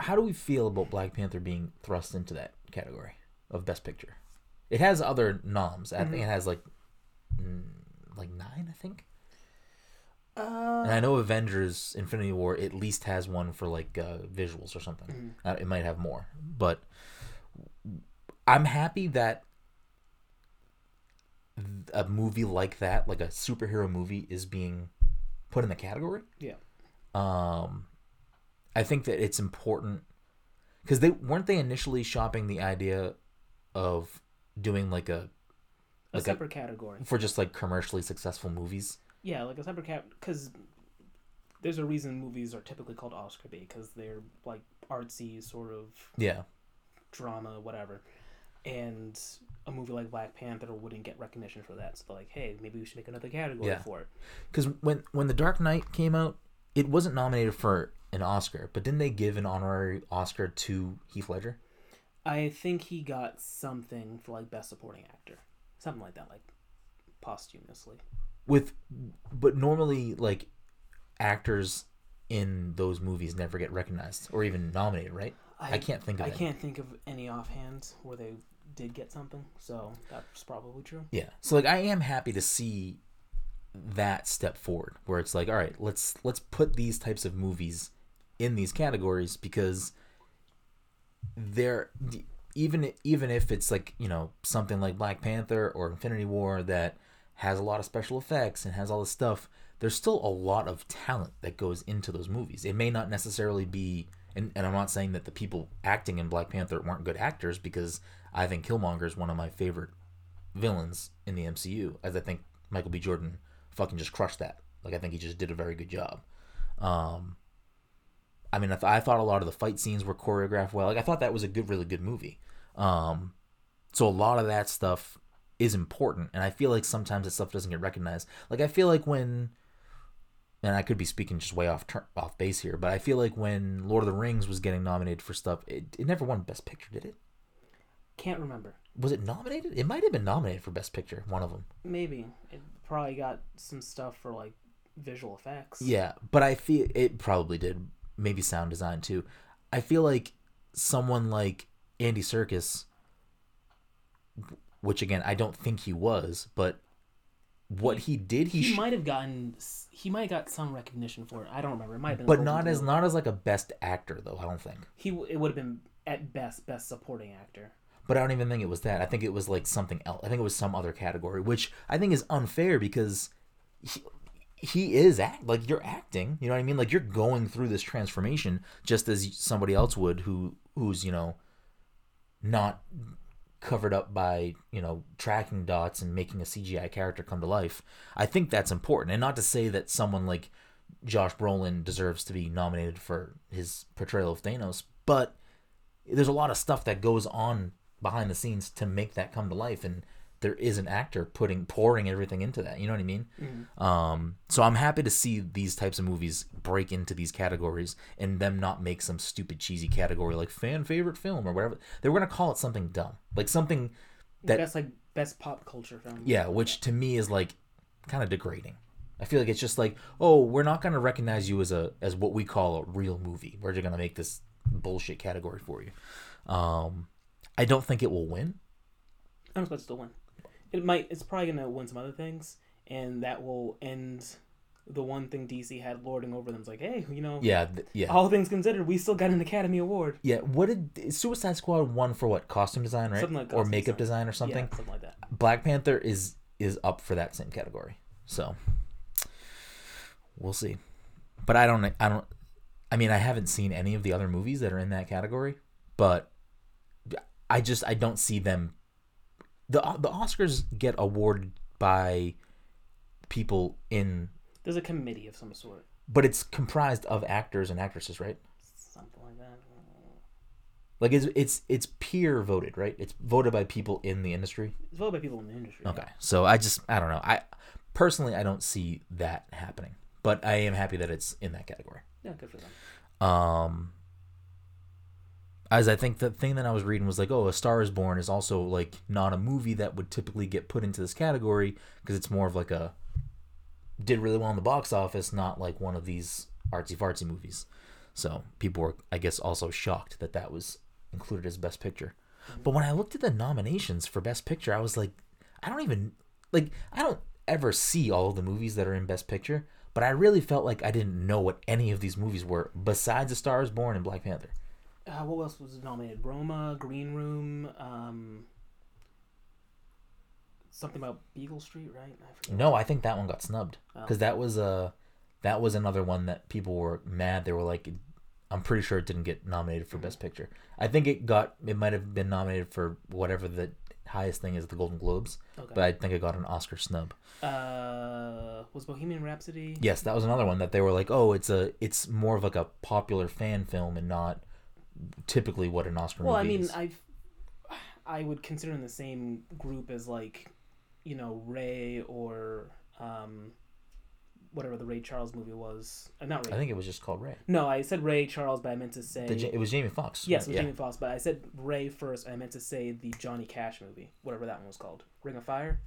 How do we feel about Black Panther being thrust into that category of Best Picture? It has other noms. I think it has like, like nine. I think. Uh, And I know Avengers: Infinity War at least has one for like uh, visuals or something. Uh, it might have more, but I'm happy that a movie like that, like a superhero movie, is being put in the category. yeah. Um, I think that it's important because they weren't they initially shopping the idea of doing like a A Like a- separate category. for just like commercially successful movies. Yeah, like a separate cat because there's a reason movies are typically called Oscar bait because they're like artsy sort of Yeah, drama, whatever. And a movie like Black Panther wouldn't get recognition for that. So they're like, hey, maybe we should make another category Yeah. for it. because when when the Dark Knight came out, it wasn't nominated for an Oscar, but didn't they give an honorary Oscar to Heath Ledger? I think he got something for like best supporting actor, something like that, like posthumously. With, but normally like actors in those movies never get recognized or even nominated, right? I, can't think of I it. can't think of any offhand where they did get something. So that's probably true. Yeah. So like I am happy to see that step forward where it's like all right, let's let's put these types of movies in these categories because they're even even if it's like, you know, something like Black Panther or Infinity War that has a lot of special effects and has all this stuff, there's still a lot of talent that goes into those movies. It may not necessarily be and, and I'm not saying that the people acting in Black Panther weren't good actors because I think Killmonger is one of my favorite villains in the MCU, as I think Michael B. Jordan fucking just crushed that. Like I think he just did a very good job. Um, I mean, I, th- I thought a lot of the fight scenes were choreographed well. Like I thought that was a good, really good movie. Um, so a lot of that stuff is important, and I feel like sometimes that stuff doesn't get recognized. Like I feel like when, and I could be speaking just way off tur off base here, but I feel like when Lord of the Rings was getting nominated for stuff, it, it never won Best Picture, did it? Can't remember. Was it nominated? It might have been nominated for Best Picture, one of them. Maybe it probably got some stuff for like visual effects. Yeah, but I feel it probably did. Maybe sound design too. I feel like someone like Andy Serkis, which again I don't think he was, but what he, did, he, he, sh- might have gotten he might have got some recognition for it. I don't remember. It might have been, but not as not as like a best actor though. I don't think. He it would have been at best best supporting actor. But I don't even think it was that. I think it was like something else. I think it was some other category, which I think is unfair because he, he is act like you're acting. You know what I mean? Like you're going through this transformation just as somebody else would who who's you know not covered up by you know tracking dots and making a CGI character come to life. I think that's important, and not to say that someone like Josh Brolin deserves to be nominated for his portrayal of Thanos, but there's a lot of stuff that goes on behind the scenes to make that come to life and there is an actor putting pouring everything into that you know what i mean? Um so i'm happy to see these types of movies break into these categories and them not make some stupid cheesy category like fan favorite film or whatever. They were going to call it something dumb like something that best like best pop culture film. yeah which to me is like kind of degrading. I feel like it's just like oh we're not going to recognize you as a as what we call a real movie. We're just going to make this bullshit category for you. Um i don't think it will win. I'm supposed to win. It might. It's probably gonna win some other things, and that will end the one thing DC had lording over them. It's like, hey, you know, yeah th- yeah all things considered, we still got an Academy Award. yeah what did suicide squad won for what costume design right Something like or makeup design. design or something Yeah, something like that. black panther is is up for that same category so we'll see but i don't i don't i mean i haven't seen any of the other movies that are in that category but I just I don't see them. The The Oscars get awarded by people in, There's a committee of some sort, but it's comprised of actors and actresses, right? something like that. Like it's it's it's peer voted, right? It's voted by people in the industry. It's voted by people in the industry. Okay, so I just I don't know. I personally I don't see that happening, but I am happy that it's in that category. Yeah, good for them. Um, as I think the thing that I was reading was like, oh, A Star Is Born is also like not a movie that would typically get put into this category because it's more of like a did really well in the box office, not like one of these artsy fartsy movies. So people were, I guess, also shocked that that was included as Best Picture. But when I looked at the nominations for Best Picture, I was like, I don't even like I don't ever see all of the movies that are in Best Picture, but I really felt like I didn't know what any of these movies were besides A Star Is Born and Black Panther. Uh, what else was it nominated? Roma, Green Room, um, something about Beale Street, right? I. No, I think that one got snubbed Oh. because that was a that was another one that people were mad. They were like, I'm pretty sure it didn't get nominated for Best Picture. I think it got it might have been nominated for whatever the highest thing is, the Golden Globes, Okay. but I think it got an Oscar snub. uh, was Bohemian Rhapsody? Yes, that was another one that they were like, oh, it's a it's more of like a popular fan film and not typically what an Oscar Well, I movie mean, is. I've I would consider in the same group as like, you know, Ray or um, whatever the Ray Charles movie was. Uh, not Ray. I think it was just called Ray. no, I said Ray Charles, but I meant to say it was Jamie Foxx. yes, it was yeah. Jamie Foxx. But I said Ray first. I meant to say the Johnny Cash movie, whatever that one was called, Ring of Fire.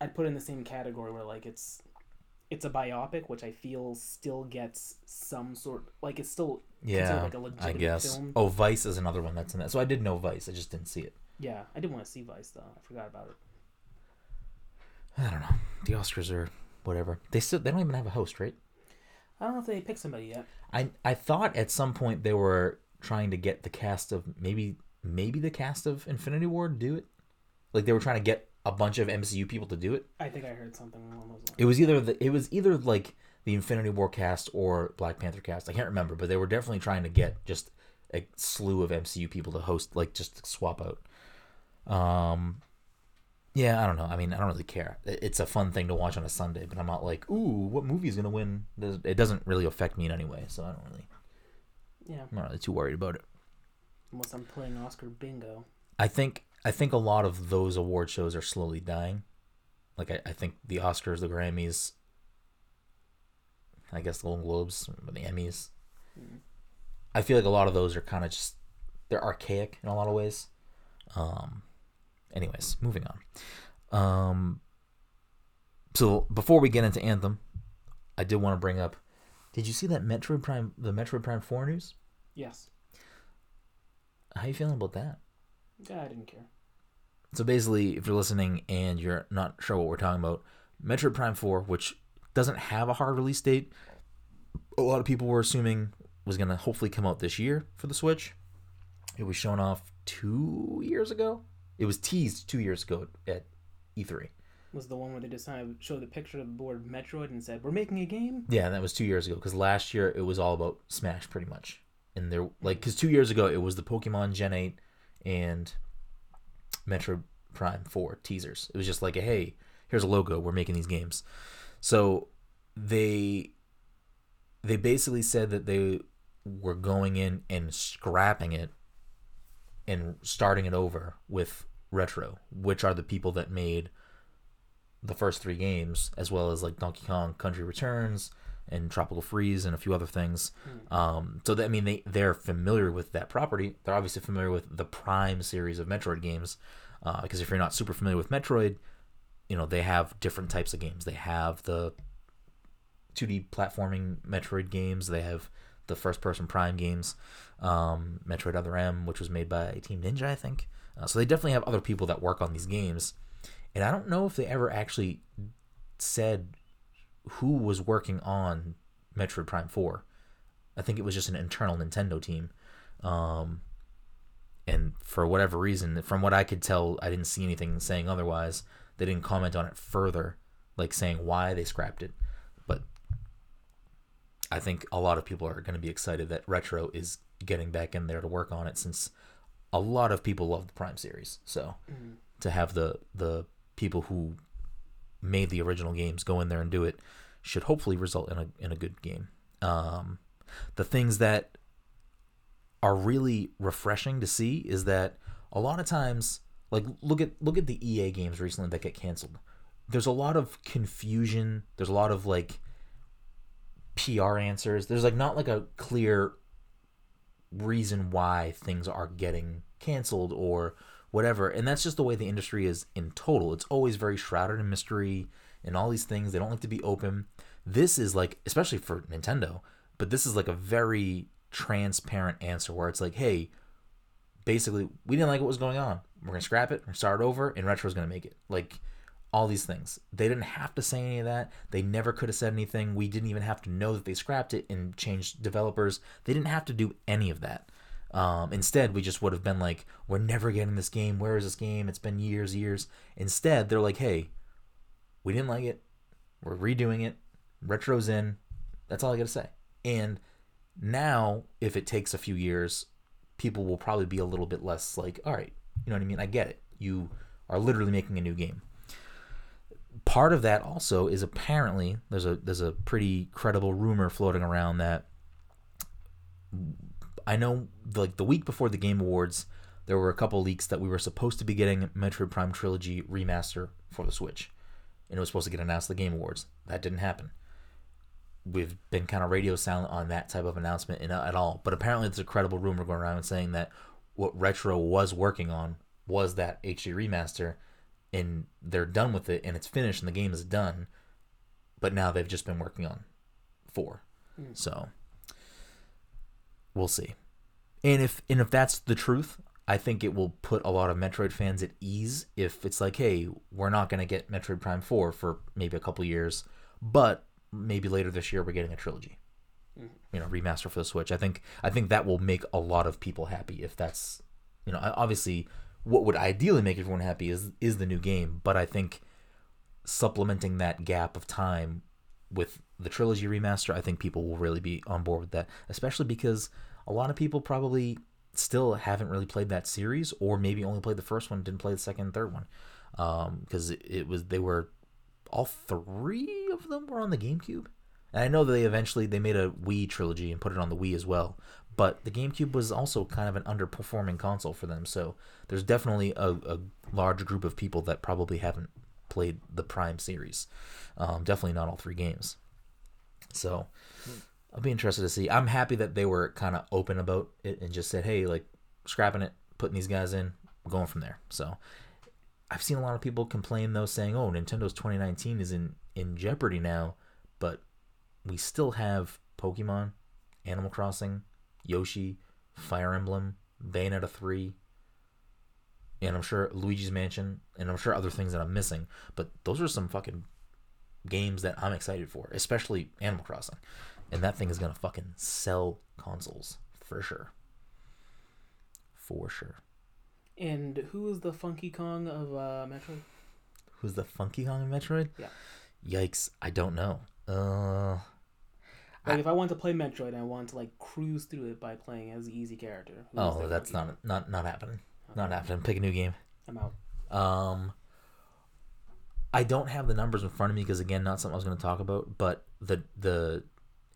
I'd put it in the same category where like it's it's a biopic, which I feel still gets some sort like it's still Yeah, like a I guess. film. Oh, Vice is another one that's in that. So I did know Vice. I just didn't see it. Yeah, I did want to see Vice though. I forgot about it. I don't know. The Oscars are whatever. They still they don't even have a host, right? I don't know if they picked somebody yet. I I thought at some point they were trying to get the cast of maybe maybe the cast of Infinity War to do it. Like they were trying to get a bunch of MCU people to do it. I think I heard something along those lines. It was either the it was either like the Infinity War cast or Black Panther cast. I can't remember, but they were definitely trying to get just a slew of MCU people to host, like just swap out. Um, yeah, I don't know. I mean, I don't really care. It's a fun thing to watch on a Sunday, but I'm not like, ooh, what movie is gonna win? It doesn't really affect me in any way, so I don't really, Yeah, I'm not really too worried about it. unless I'm playing Oscar bingo. I think I think a lot of those award shows are slowly dying. Like I, I think the Oscars, the Grammys, I guess the Golden Globes, the Emmys. Mhm. I feel like a lot of those are kind of just they're archaic in a lot of ways. Um, anyways, moving on. Um, so before we get into Anthem, I did want to bring up. Did you see that Metroid Prime, the Metroid Prime Four news? Yes. How you feeling about that? Yeah, I didn't care. So basically, if you're listening and you're not sure what we're talking about, Metroid Prime 4, which doesn't have a hard release date, a lot of people were assuming was going to hopefully come out this year for the Switch. It was shown off two years ago. It was teased two years ago at E E3. Was the one where they decided to show the picture of the board Metroid and said, "We're making a game." Yeah, and that was two years ago because last year it was all about Smash pretty much. And there, like, because two years ago it was the Pokemon Gen 8 and Metroid Prime 4 teasers. It was just like, a, hey, here's a logo. We're making these games. So they they basically said that they were going in and scrapping it and starting it over with Retro, which are the people that made the first three games, as well as like Donkey Kong Country Returns and Tropical Freeze and a few other things. Um, so that, I mean, they they're familiar with that property. They're obviously familiar with the Prime series of Metroid games, uh, because if you're not super familiar with Metroid, you know they have different types of games. They have the 2D platforming Metroid games. They have the first-person Prime games, um, Metroid Other M, which was made by Team Ninja, I think. Uh, so they definitely have other people that work on these games, and I don't know if they ever actually said who was working on Metroid Prime 4. I think it was just an internal Nintendo team. Um, and for whatever reason, from what I could tell, I didn't see anything saying otherwise. They didn't comment on it further, like saying why they scrapped it. But I think a lot of people are going to be excited that Retro is getting back in there to work on it since a lot of people love the Prime series. So Mhm. to have the the people who made the original games go in there and do it should hopefully result in a in a good game. Um, the things that are really refreshing to see is that a lot of times, like look at look at the EA games recently that get canceled. There's a lot of confusion. There's a lot of like PR answers. There's like not like a clear reason why things are getting canceled or whatever. And that's just the way the industry is in total. It's always very shrouded in mystery and all these things. They don't like to be open. This is like, especially for Nintendo, but this is like a very transparent answer where it's like, hey, basically, we didn't like what was going on. We're to scrap it, to start over, and Retro's to make it. Like, all these things. They didn't have to say any of that. They never could have said anything. We didn't even have to know that they scrapped it and changed developers. They didn't have to do any of that. Um, instead, we just would have been like, we're never getting this game. Where is this game? It's been years, years. Instead, they're like, hey, we didn't like it. We're redoing it. Retro's in. That's all I got to say. And now, if it takes a few years, people will probably be a little bit less like, all right, you know what I mean? I get it. You are literally making a new game part of that also is apparently there's a there's a pretty credible rumor floating around that I know like the week before the Game Awards there were a couple leaks that we were supposed to be getting Metroid Prime Trilogy remaster for the Switch and it was supposed to get announced at the Game Awards that didn't happen we've been kind of radio silent on that type of announcement in, at all. But apparently there's a credible rumor going around saying that what Retro was working on was that HD remaster and they're done with it and it's finished and the game is done but now they've just been working on four. Mm. so we'll see. And if and if that's the truth i think it will put a lot of metroid fans at ease if it's like hey we're not going to get metroid prime 4 for maybe a couple years but maybe later this year we're getting a trilogy Mhm. you know remaster for the switch i think i think that will make a lot of people happy if that's you know obviously what would ideally make everyone happy is is the new game but i think supplementing that gap of time with the trilogy remaster i think people will really be on board with that especially because a lot of people probably still haven't really played that series or maybe only played the first one didn't play the second and third one because it, it was they were all three of them were on the gamecube and i know they eventually they made a wii trilogy and put it on the wii as well but the GameCube was also kind of an underperforming console for them. So there's definitely a, a large group of people that probably haven't played the Prime series. Um, definitely not all three games. So I'll be interested to see. I'm happy that they were kind of open about it and just said, hey, like scrapping it, putting these guys in, going from there. So I've seen a lot of people complain though, saying, oh, Nintendo's 2019 is in, in jeopardy now, but we still have Pokemon, Animal Crossing, Yoshi, Fire Emblem, Bayonetta 3, and I'm sure Luigi's Mansion, and I'm sure other things that I'm missing. But those are some fucking games that I'm excited for, especially Animal Crossing. And that thing is gonna fucking sell consoles for sure. For sure. And who is the Funky Kong of uh, Metroid? Who's the Funky Kong of Metroid? Yeah. Yikes! I don't know. Uh, Like I- if I want to play Metroid, I want to like cruise through it by playing as the easy character. who oh, that's not not not happening. Kong? Not happening. Pick a new game. I'm out. Um, I don't have the numbers in front of me because again, not something I was going to talk about. But the the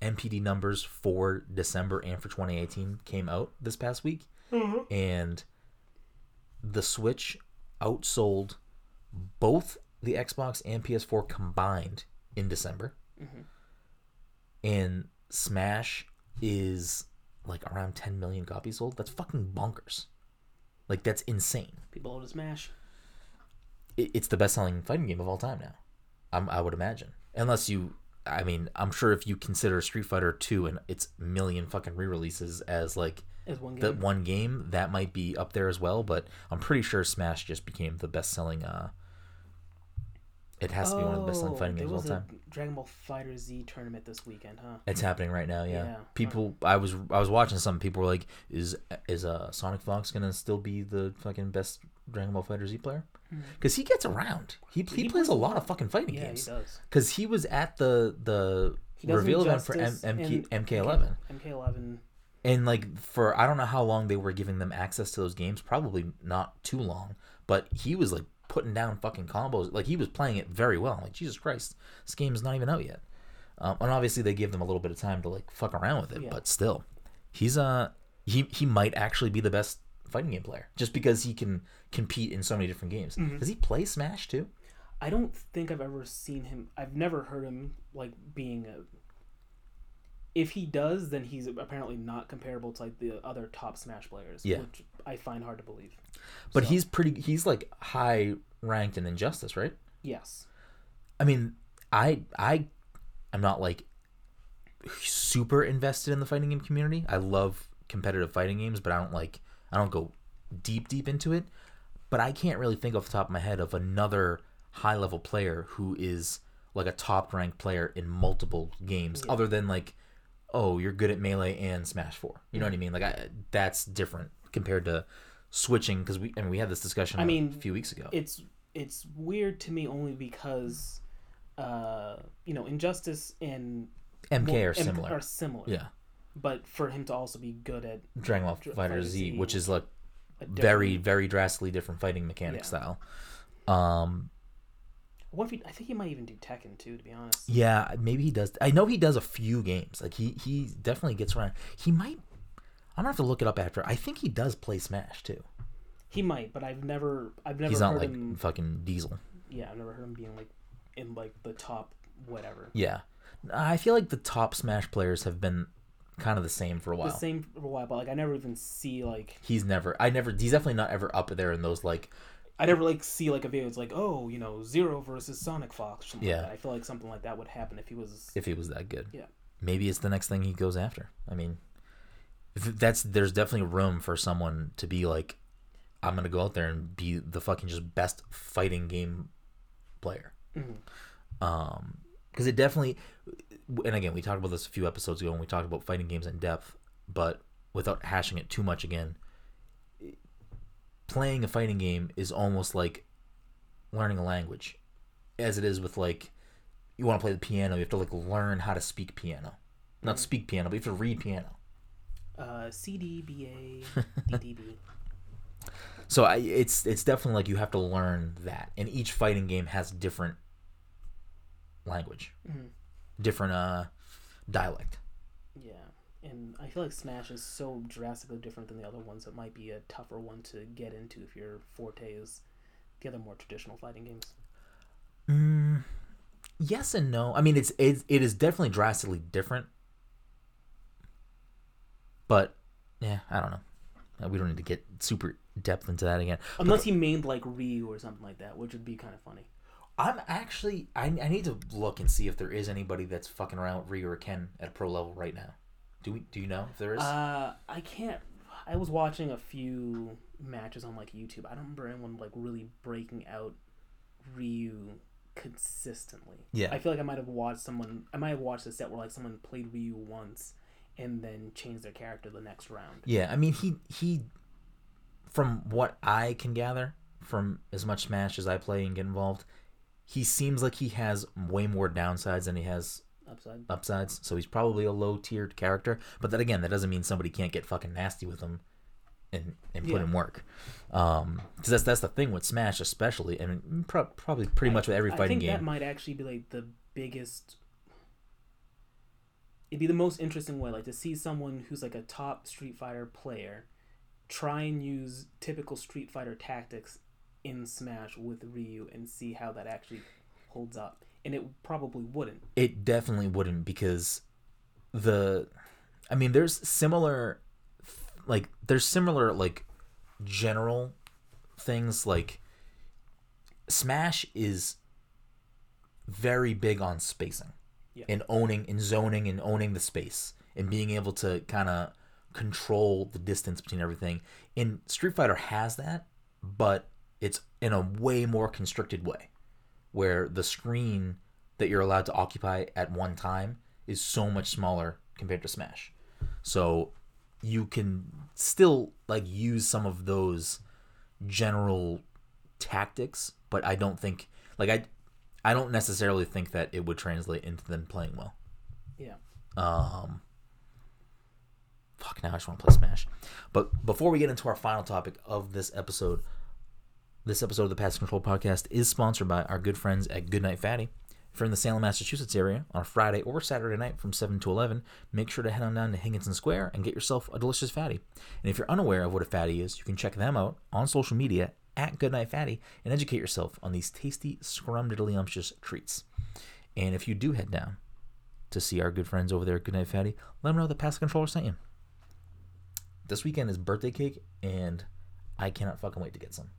NPD numbers for December and for 2018 came out this past week, and the Switch outsold both the Xbox and PS4 combined in December, Mhm. and Smash is like around 10 million copies sold. That's fucking bonkers. Like that's insane People love to smash. it- it's the best selling fighting game of all time now. I'm, I would imagine, unless you. I mean, I'm sure if you consider Street Fighter Two and its million fucking re-releases as like As one game. the one game, that might be up there as well. But I'm pretty sure Smash just became the best selling. Uh, it has to be one of the best selling Oh, fighting games of all was time. Dragon Ball Fighter Z tournament this weekend, huh? It's happening right now. Yeah. Yeah. People, I was I was watching some people were like, is is uh Sonic Fox gonna still be the fucking best Dragon Ball Fighter Z player? Hmm. Because he gets around. He he, He plays a lot lot. of fucking fighting Yeah, games. he does. Because he was at the the He does reveal event for M- Injustice MK, and MK11. MK11. And like for I don't know how long they were giving them access to those games, probably not too long, but he was like putting down fucking combos. Like he was playing it very well. Like Jesus Christ, this game is not even out yet. Um, and obviously they gave them a little bit of time to like fuck around with it, Yeah. but still, he's uh he he might actually be the best fighting game player just because he can compete in so many different games. Mm-hmm. Does he play Smash too? I don't think I've ever seen him. I've never heard him like being a. If he does, then he's apparently not comparable to like the other top Smash players, Yeah. which I find hard to believe. But So, he's pretty. He's like high ranked in Injustice, right? yes, I mean, I I am not like super invested in the fighting game community. I love competitive fighting games, but I don't like I don't go deep deep into it. But I can't really think off the top of my head of another high level player who is like a top ranked player in multiple games other than like oh, you're good at melee and Smash 4. You know what I mean? Like I that's different compared to switching because we I mean we had this discussion I mean, a few weeks ago. it's it's weird to me only because, uh, you know, Injustice and MK well, are M- similar. Are similar. yeah. But for him to also be good at Dragon Ball Fighter Z, Z, which is like very, very drastically different fighting mechanic Yeah. style. Um, What if he, I think he might even do Tekken too. To be honest. yeah, maybe he does. I know he does a few games. Like he, he definitely gets around. He might. I'm gonna have to look it up after. I think he does play Smash too. He might, but I've never, I've never He's not like him. fucking Diesel. Yeah, I've never heard him being like in like the top whatever. Yeah, I feel like the top Smash players have been kind of the same for a while. The same for a while, but like I never even see like He's never. I never. He's definitely not ever up there in those like. I never like see like a video. It's like oh you know Zero versus Sonic Fox. Something Yeah. Like. I feel like something like that would happen if he was. If he was that good. Yeah. Maybe it's the next thing he goes after. I mean, that's there's definitely room for someone to be like, I'm gonna go out there and be the fucking just best fighting game player. Mhm. Um, because it definitely, and again, we talked about this a few episodes ago when we talked about fighting games in depth, but without hashing it too much again, playing a fighting game is almost like learning a language, as it is with like, you want to play the piano, you have to like learn how to speak piano, not speak piano, but you have to read piano. Uh, CD, [LAUGHS] DDB. So I, it's it's definitely like you have to learn that, and each fighting game has different language, Mhm. different uh dialect. And I feel like Smash is so drastically different than the other ones. It might be a tougher one to get into if your forte is the other more traditional fighting games. Mm, yes and no. I mean, it's it's it is definitely drastically different, but yeah, I don't know. Uh, We don't need to get super depth into that again. Unless he mained like Ryu or something like that, which would be kind of funny. I'm actually I, I need to look and see if there is anybody that's fucking around with Ryu or Ken at a pro level right now. Do we do you know if there is? Uh, I can't. I was watching a few matches on like YouTube. I don't remember anyone like really breaking out Ryu consistently. Yeah. I feel like I might have watched someone. I might have watched a set where like someone played Ryu once and then changed their character the next round. Yeah, I mean he he from what I can gather from as much Smash as I play and get involved, he seems like he has way more downsides than he has Upside. upsides. So he's probably a low tiered character. But then again, that doesn't mean somebody can't get fucking nasty with him and and put Yeah. in work. Um, because that's that's the thing with Smash, especially. I mean, pro- probably pretty much with every I fighting think that might actually be like the biggest. It'd be the most interesting way, like to see someone who's like a top Street Fighter player, try and use typical Street Fighter tactics in Smash with Ryu and see how that actually holds up. And it probably wouldn't. It definitely wouldn't because the I mean there's similar like there's similar like general things like Smash is very big on spacing Yeah. and owning and zoning and owning the space and being able to kind of control the distance between everything. And Street Fighter has that, but it's in a way more constricted way where the screen that you're allowed to occupy at one time is so much smaller compared to Smash. So you can still like use some of those general tactics, but I don't think like I I don't necessarily think that it would translate into them playing well. Yeah. Um fuck now I just want to play Smash. But before we get into our final topic of this episode, this episode of the Pass Control Podcast is sponsored by our good friends at Goodnight Fatty. If you're in the Salem, Massachusetts area on a Friday or Saturday night from 7 to 11, make sure to head on down to Higginson Square and get yourself a delicious fatty. And if you're unaware of what a fatty is, you can check them out on social media at Goodnight Fatty and educate yourself on these tasty, scrumdiddlyumptious treats. And if you do head down to see our good friends over there at Goodnight Fatty, let them know the Pass Controller sent you. This weekend is birthday cake, and I cannot fucking wait to get some.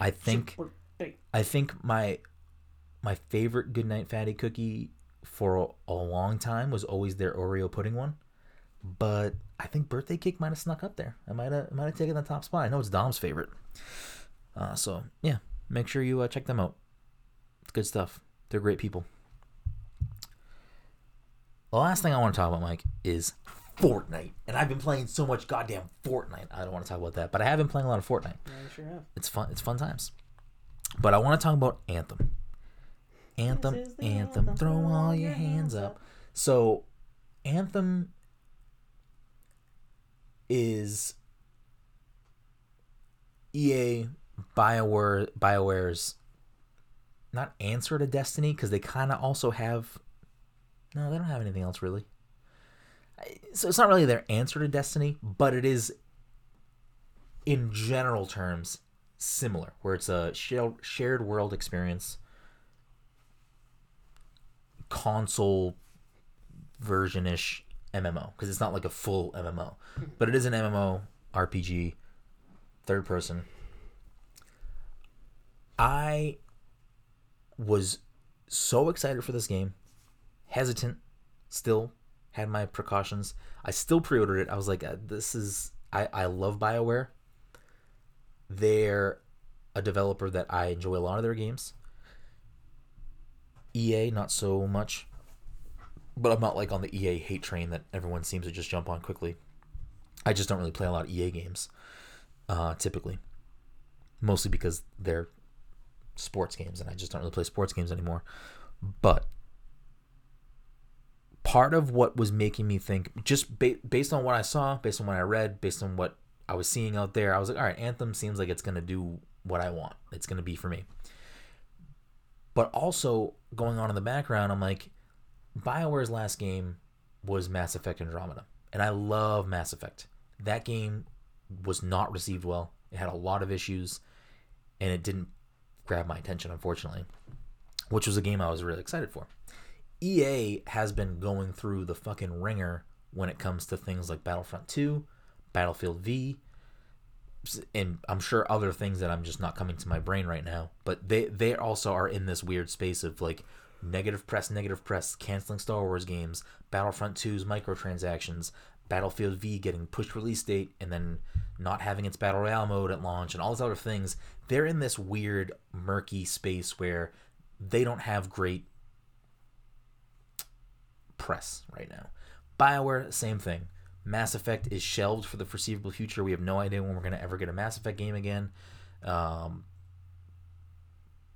I think- I think my my favorite Goodnight Fatty cookie for a, a long time was always their Oreo pudding one, but I think birthday cake might have snuck up there. I might have might have taken the top spot. I know it's Dom's favorite. Uh, so yeah, make sure you uh, check them out. It's good stuff. They're great people. The last thing I want to talk about, Mike, is Fortnite, and I've been playing so much goddamn Fortnite. I don't want to talk about that, but I have been playing a lot of Fortnite. Yeah, sure have. it's fun it's fun times. But i want to talk about anthem. Anthem This is the anthem anthem, throw all your hands up. so anthem is ea bioware bioware's not answer to destiny because they kind of also have no they don't have anything else really so it's not really their answer to destiny but it is in general terms similar where it's a shared shared world experience console version-ish MMO because it's not like a full MMO but it is an MMO RPG third person. I was so excited for this game hesitant still had my precautions I still pre-ordered it I was like uh, this is I I love BioWare they're a developer that I enjoy a lot of their games. EA, not so much. But I'm not like on the EA hate train that everyone seems to just jump on quickly. I just don't really play a lot of EA games, uh, typically. Mostly because they're sports games, and I just don't really play sports games anymore. But part of what was making me think, just ba- based on what I saw, based on what I read, based on what I was seeing out there, I was like, all right, Anthem seems like it's going to do what I want. It's going to be for me. But also going on in the background, I'm like, BioWare's last game was Mass Effect Andromeda. And I love Mass Effect. That game was not received well. It had a lot of issues and it didn't grab my attention, unfortunately, which was a game I was really excited for. EA has been going through the fucking ringer when it comes to things like Battlefront 2, Battlefield V, and I'm sure other things that I'm just not coming to my brain right now. But they they also are in this weird space of like negative press, negative press, canceling Star Wars games, Battlefront 2's microtransactions, Battlefield V getting pushed release date, and then not having its battle royale mode at launch, and all these other things. They're in this weird murky space where they don't have great press right now. BioWare, same thing. Mass Effect is shelved for the foreseeable future. We have no idea when we're going to ever get a Mass Effect game again. Um,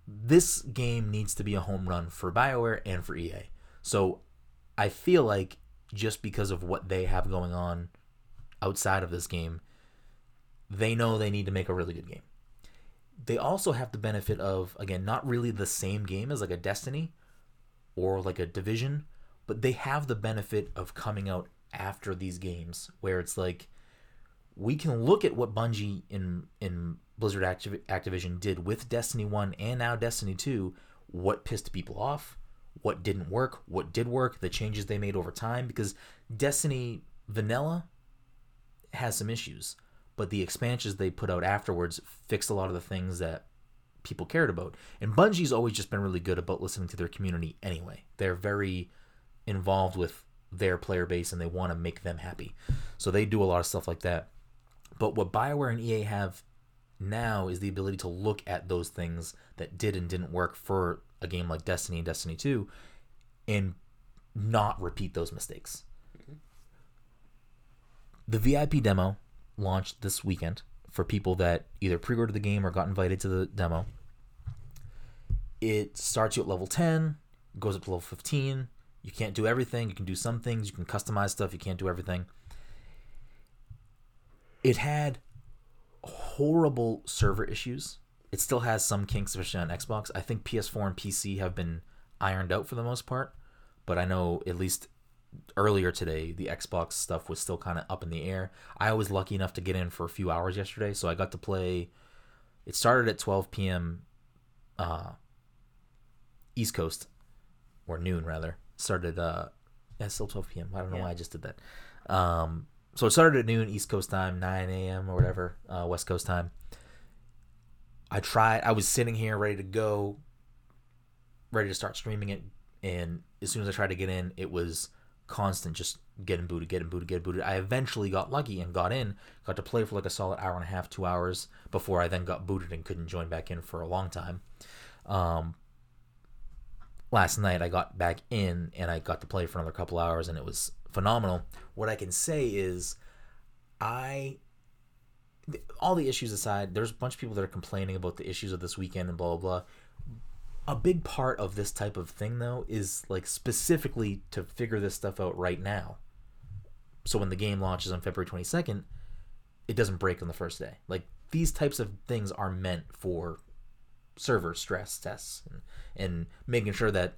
this game needs to be a home run for BioWare and for EA. So I feel like just because of what they have going on outside of this game, they know they need to make a really good game. They also have the benefit of, again, not really the same game as like a Destiny or like a Division, but they have the benefit of coming out after these games where it's like we can look at what Bungie in in Blizzard Activ- Activision did with Destiny 1 and now Destiny 2, what pissed people off, what didn't work, what did work, the changes they made over time because Destiny vanilla has some issues, but the expansions they put out afterwards fixed a lot of the things that people cared about. And Bungie's always just been really good about listening to their community anyway. They're very involved with their player base and they want to make them happy. So they do a lot of stuff like that. But what BioWare and EA have now is the ability to look at those things that did and didn't work for a game like Destiny and Destiny 2 and not repeat those mistakes. The VIP demo launched this weekend for people that either pre-ordered the game or got invited to the demo. It starts you at level 10, goes up to level 15. You can't do everything. You can do some things. You can customize stuff. You can't do everything. It had horrible server issues. It still has some kinks, especially on Xbox. I think PS4 and PC have been ironed out for the most part, but I know at least earlier today the Xbox stuff was still kind of up in the air. I was lucky enough to get in for a few hours yesterday, so I got to play. It started at 12 p.m. Uh, East Coast, or noon rather. Started uh, yeah, still 12 p.m. I don't know Yeah. why I just did that. Um, so it started at noon East Coast time, 9 a.m. or whatever, uh, West Coast time. I tried. I was sitting here ready to go, ready to start streaming it, and as soon as I tried to get in, it was constant, just getting booted, getting booted, getting booted. I eventually got lucky and got in, got to play for like a solid hour and a half, two hours before I then got booted and couldn't join back in for a long time. Um, last night I got back in and I got to play for another couple hours and it was phenomenal. What I can say is, I all the issues aside, there's a bunch of people that are complaining about the issues of this weekend and blah blah blah. A big part of this type of thing though is like specifically to figure this stuff out right now. So when the game launches on February 22nd, it doesn't break on the first day. Like these types of things are meant for server stress tests and, and making sure that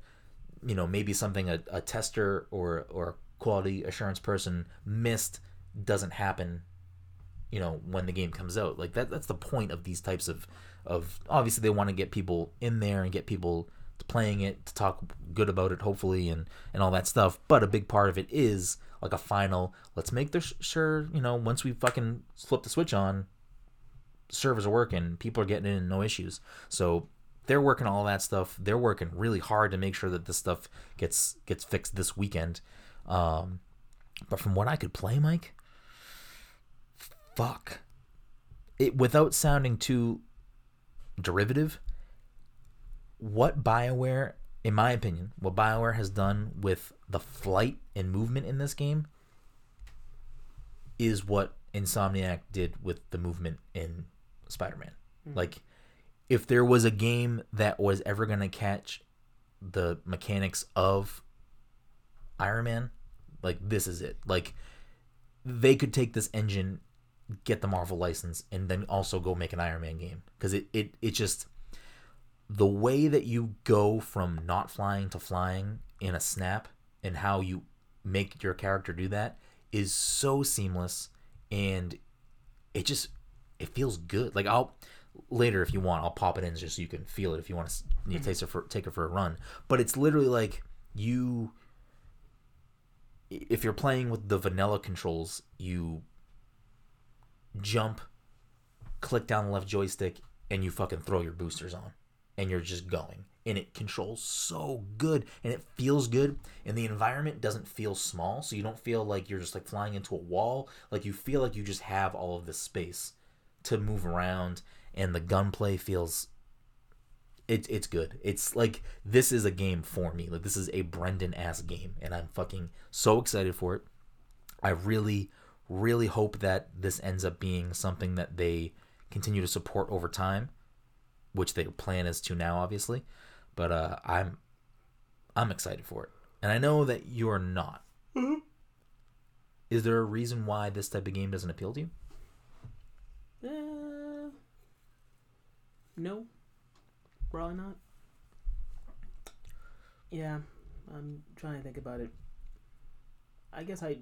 you know maybe something a, a tester or or quality assurance person missed doesn't happen you know when the game comes out. Like that that's the point of these types of of obviously they want to get people in there and get people playing it to talk good about it hopefully and and all that stuff. But a big part of it is like a final let's make this sure you know once we fucking flip the switch on servers are working people are getting in no issues. So they're working all that stuff. They're working really hard to make sure that this stuff gets gets fixed this weekend. Um but from what i could play mike fuck. It without sounding too derivative what bioware in my opinion what bioware has done with the flight and movement in this game is what insomniac did with the movement in spider-man. Hmm. Like if there was a game that was ever going to catch the mechanics of iron man like this is it. Like they could take this engine get the marvel license and then also go make an iron man game. Because it, it it just the way that you go from not flying to flying in a snap and how you make your character do that is so seamless and it just it feels good. Like i'll later if you want i'll pop it in just so you can feel it if you want to you mm-hmm. taste it for take it for a run. But it's literally like you if you're playing with the vanilla controls you jump click down the left joystick and you fucking throw your boosters on and you're just going. And it controls so good and it feels good and the environment doesn't feel small so you don't feel like you're just like flying into a wall. Like you feel like you just have all of this space to move around and the gunplay feels it, it's good. It's like this is a game for me. Like this is a brendan ass game and i'm fucking so excited for it. I really really hope that this ends up being something that they continue to support over time which their plan is to now obviously. But uh i'm i'm excited for it. And i know that you're not. Is there a reason why this type of game doesn't appeal to you Uh, no, probably not. Yeah, I'm trying to think about it. I guess I,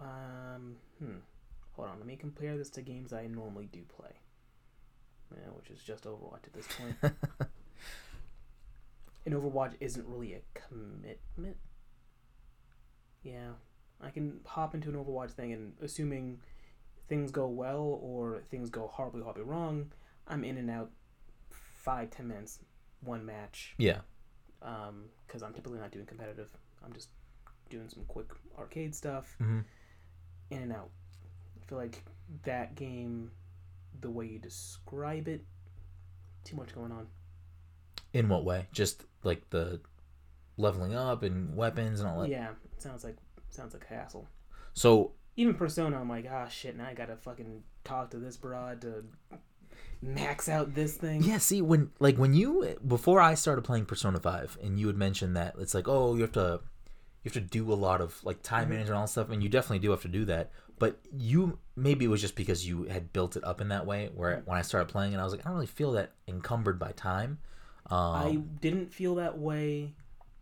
um, hmm. Hold on, let me compare this to games I normally do play. Yeah, which is just Overwatch at this point. [LAUGHS] and Overwatch isn't really a commitment. Yeah, I can hop into an Overwatch thing and assuming things go well or things go horribly, horribly wrong, I'm in and out five, ten minutes, one match. yeah Um, because I'm typically not doing competitive. I'm just doing some quick arcade stuff, mm-hmm. in and out. I feel like that game, the way you describe it, too much going on. in what way just like the leveling up and weapons and all that Yeah, it sounds like sounds like a hassle. so Even Persona, I'm like, ah, shit. Now I gotta fucking talk to this broad to max out this thing. Yeah, see when like when you before I started playing Persona 5 and you had mentioned that it's like, "Oh, you have to you have to do a lot of like time Mhm. management and all that stuff, and you definitely do have to do that. But you maybe it was just because you had built it up in that way. Where Mhm. when I started playing, and I was like, I don't really feel that encumbered by time. Um, I didn't feel that way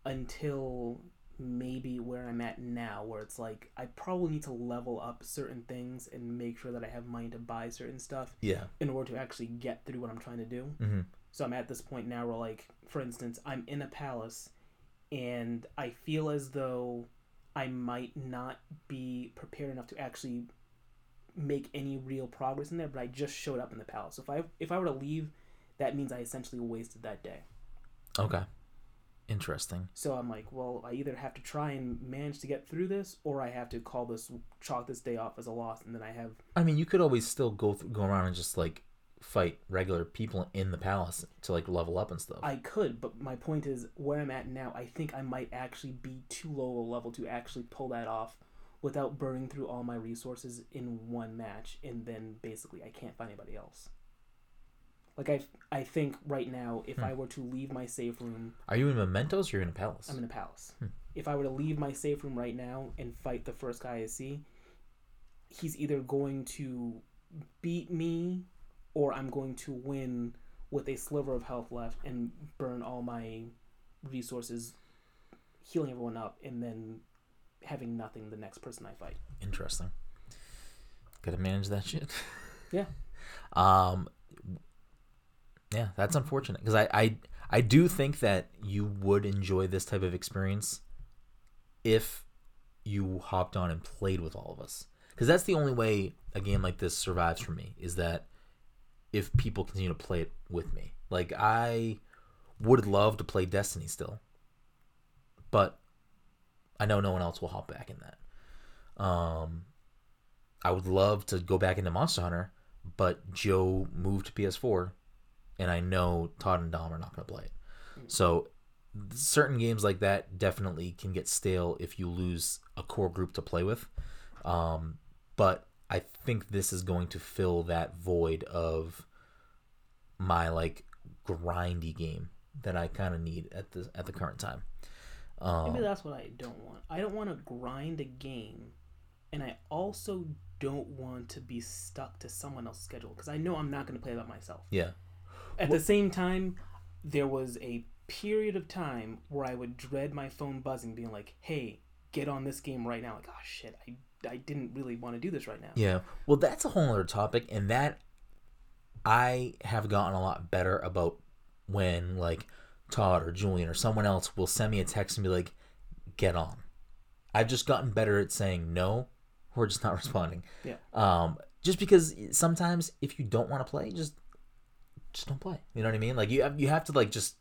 until maybe where I'm at now, where it's like I probably need to level up certain things and make sure that I have money to buy certain stuff yeah. in order to actually get through what I'm trying to do. hmm So I'm at this point now where, like, for instance, I'm in a palace and I feel as though I might not be prepared enough to actually make any real progress in there, but I just showed up in the palace. So if I if I were to leave, that means I essentially wasted that day. Okay. Interesting. So I'm like, well, I either have to try and manage to get through this, or I have to call this chalk this day off as a loss, and then I have I mean, you could always still go th- go around and just like fight regular people in the palace to like level up and stuff. I could, but my point is where I'm at now. I think I might actually be too low a level to actually pull that off without burning through all my resources in one match, and then basically I can't find anybody else. Like I, I think right now, if Hmm. I were to leave my safe room, Are you in Mementos or you're in a palace? I'm in a palace. Hmm. If I were to leave my safe room right now and fight the first guy I see, he's either going to beat me or I'm going to win with a sliver of health left and burn all my resources healing everyone up and then having nothing the next person I fight. Interesting. Gotta manage that shit. Yeah. [LAUGHS] Um. Yeah, that's unfortunate because I, I I do think that you would enjoy this type of experience if you hopped on and played with all of us. Because that's the only way a game like this survives for me is that if people continue to play it with me. Like i would love to play destiny still but i know no one else will hop back in that. Um i would love to go back into monster hunter but joe moved to ps4 and i know todd and dom are not going to play it so certain games like that definitely can get stale if you lose a core group to play with. Um, but I think this is going to fill that void of my like grindy game that I kind of need at the at the current time. Um, Maybe that's what I don't want. I don't want to grind a game, and I also don't want to be stuck to someone else's schedule because I know I'm not going to play that myself. yeah, At the same time, there was a period of time where I would dread my phone buzzing, being like, "Hey, get on this game right now!" Like, oh shit, I I didn't really want to do this right now. yeah. Well, that's a whole other topic, and that I have gotten a lot better about when like Todd or Julian or someone else will send me a text and be like, "Get on." I've just gotten better at saying no or just not [LAUGHS] responding. Yeah. Um, just because sometimes if you don't want to play, just just don't play. You know what I mean? Like you have you have to like just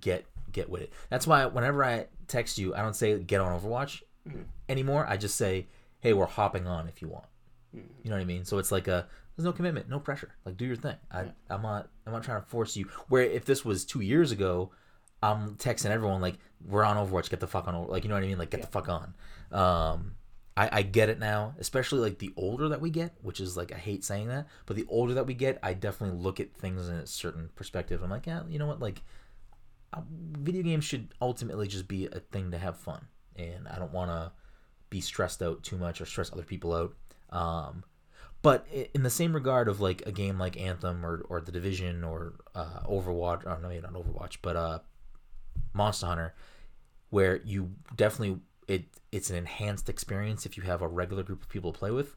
get get with it. That's why whenever I text you, I don't say get on Overwatch Mhm. anymore. I just say, hey, we're hopping on if you want. Mhm. You know what I mean? So it's like a there's no commitment, no pressure. Like do your thing. I Yeah. I'm not I'm not trying to force you. Where if this was two years ago, I'm texting everyone like we're on Overwatch, get the fuck on. Over-" Like you know what I mean? Like get Yeah. the fuck on. Um, I, I get it now, especially like the older that we get, which is like I hate saying that, but the older that we get, I definitely look at things in a certain perspective. I'm like, yeah, you know what? Like, uh, video games should ultimately just be a thing to have fun, and I don't want to be stressed out too much or stress other people out. Um, but in the same regard of like a game like Anthem or, or The Division or uh, Overwatch, or no, maybe not Overwatch, but uh, Monster Hunter, where you definitely it it's an enhanced experience if you have a regular group of people to play with.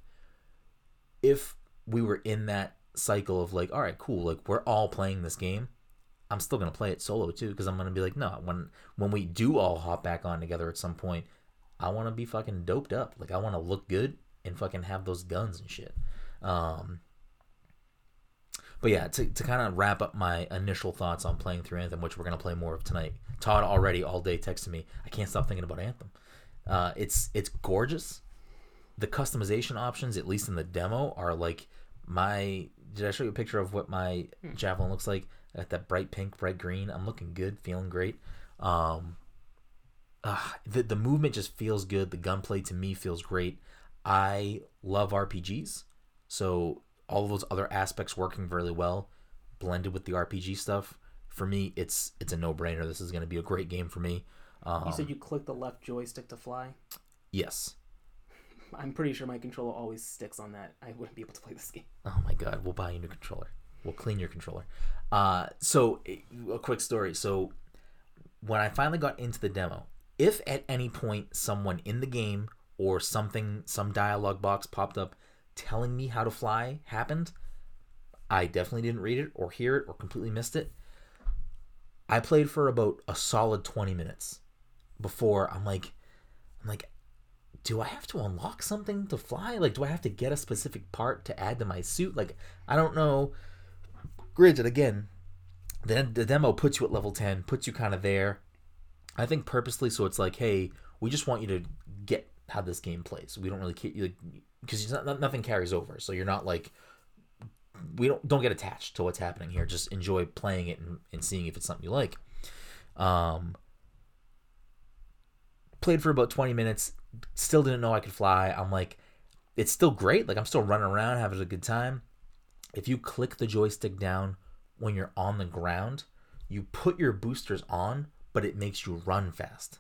If we were in that cycle of like, all right, cool, like we're all playing this game, I'm still gonna play it solo too because I'm gonna be like, no, when when we do all hop back on together at some point, I want to be fucking doped up. Like I want to look good and fucking have those guns and shit. Um, but yeah, to, to kind of wrap up my initial thoughts on playing through Anthem, which we're gonna play more of tonight. Todd already all day texted me. I can't stop thinking about Anthem. Uh, it's it's gorgeous. The customization options, at least in the demo, are like my. Did I show you a picture of what my Hmm. javelin looks like? I got that bright pink, bright green. I'm looking good, feeling great. Um, ah, the the movement just feels good. The gunplay to me feels great. I love RPGs, so all of those other aspects working really well, blended with the RPG stuff. For me, it's it's a no brainer. This is going to be a great game for me. Um, You said you click the left joystick to fly. yes. [LAUGHS] I'm pretty sure my controller always sticks on that. I wouldn't be able to play this game. Oh my god, we'll buy you a new controller. We'll clean your controller. Uh, so a quick story. So when I finally got into the demo, if at any point someone in the game or something, some dialogue box popped up telling me how to fly happened, I definitely didn't read it or hear it or completely missed it. I played for about a solid 20 minutes before I'm like, I'm like, do I have to unlock something to fly? Like, do I have to get a specific part to add to my suit? Like, I don't know. Granted, again, the, the demo puts you at level 10, puts you kind of there. I think purposely, so it's like, hey, we just want you to get how this game plays. We don't really care, because like, nothing carries over. So you're not like, we don't don't get attached to what's happening here. Just enjoy playing it and, and seeing if it's something you like. Um, played for about 20 minutes still didn't know I could fly. I'm like, it's still great. Like I'm still running around having a good time. If you click the joystick down when you're on the ground, you put your boosters on, but it makes you run fast.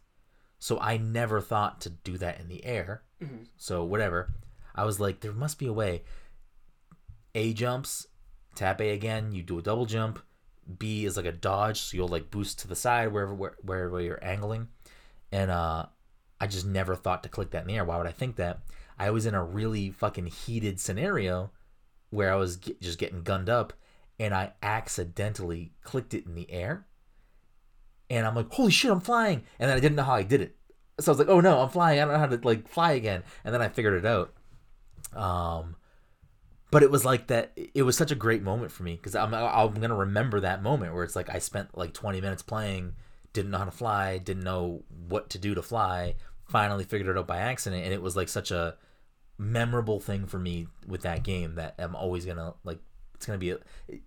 So I never thought to do that in the air. Mm-hmm. So whatever. I was like, there must be a way. A jumps, tap A again, you do a double jump. B is like a dodge, so you'll like boost to the side wherever where, wherever you're angling. And uh I just never thought to click that in the air. Why would I think that? I was in a really fucking heated scenario where I was just getting gunned up and I accidentally clicked it in the air. And I'm like, holy shit, I'm flying. And then I didn't know how I did it. So I was like, oh no, I'm flying. I don't know how to like fly again. And then I figured it out. Um, but it was like that. It was such a great moment for me because I'm, I'm to remember that moment where it's like I spent like 20 minutes playing didn't know how to fly, didn't know what to do to fly, finally figured it out by accident, and it was like such a memorable thing for me with that game that I'm always gonna like. It's gonna be. A,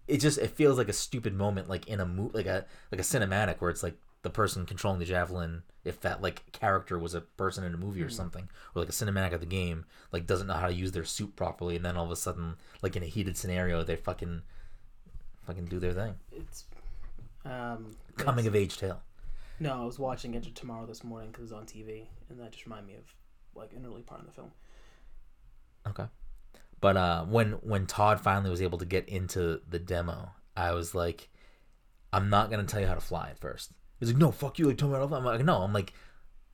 it just it feels like a stupid moment, like in a movie, like a like a cinematic where it's like the person controlling the javelin, if that like character was a person in a movie or Mhm. something, or like a cinematic of the game, like doesn't know how to use their suit properly, and then all of a sudden, like in a heated scenario, they fucking fucking do their thing. It's um Coming it's- of age tale. No, I was watching Edge of Tomorrow this morning because it was on TV, and that just reminded me of like an early part of the film. Okay. But uh, when when Todd finally was able to get into the demo, I was like, I'm not gonna tell you how to fly at first. He's like, No, fuck you. Like, tell me how to fly. I'm like, No, I'm like,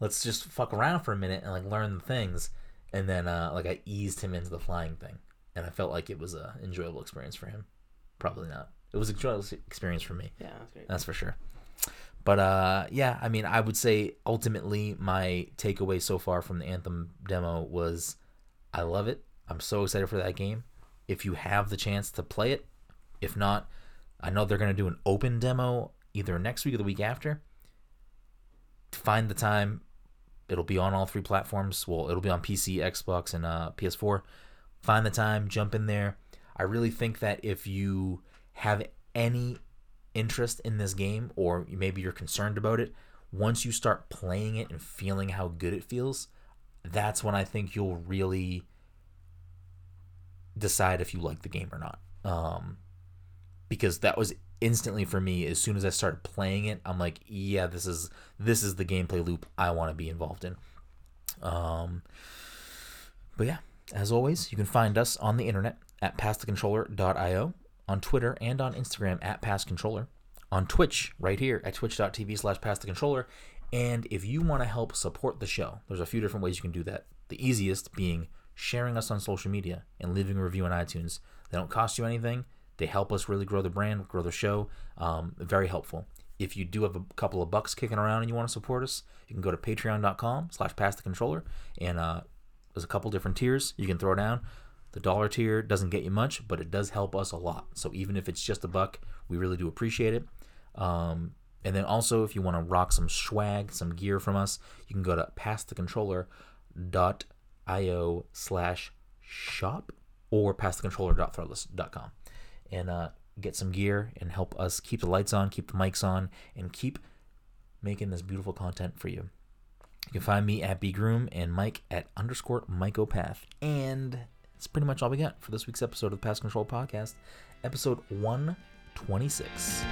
let's just fuck around for a minute and like learn the things. And then uh, like I eased him into the flying thing, and I felt like it was a enjoyable experience for him. Probably not. It was an enjoyable experience for me. Yeah, that's great. That's for sure. But uh, yeah, I mean, I would say ultimately my takeaway so far from the Anthem demo was I love it. I'm so excited for that game. If you have the chance to play it, if not, I know they're going to do an open demo either next week or the week after. Find the time. It'll be on all three platforms. Well, it'll be on PC, Xbox, and uh, PS4. Find the time, jump in there. I really think that if you have any interest in this game or maybe you're concerned about it, once you start playing it and feeling how good it feels, that's when I think you'll really decide if you like the game or not. Um, because that was instantly for me as soon as I started playing it, I'm like, yeah, this is this is the gameplay loop I want to be involved in. Um, but yeah, as always, you can find us on the internet at passthecontroller.io, on Twitter and on Instagram at passcontroller, on Twitch right here at twitch.tv slash passthecontroller. And if you want to help support the show, there's a few different ways you can do that. The easiest being sharing us on social media and leaving a review on iTunes. They don't cost you anything. They help us really grow the brand, grow the show. Um, very helpful. If you do have a couple of bucks kicking around and you want to support us, you can go to patreon.com slash pass the controller and uh, there's a couple different tiers you can throw down. The dollar tier doesn't get you much, but it does help us a lot. So even if it's just a buck, we really do appreciate it. Um, and then also, if you want to rock some swag, some gear from us, you can go to passthecontroller.io slash shop or passthecontroller.threadless.com and uh, get some gear and help us keep the lights on, keep the mics on, and keep making this beautiful content for you. You can find me at bgroom and Mike at underscore Mycopath. And it's pretty much all we got for this week's episode of the Pass Control Podcast, episode 126.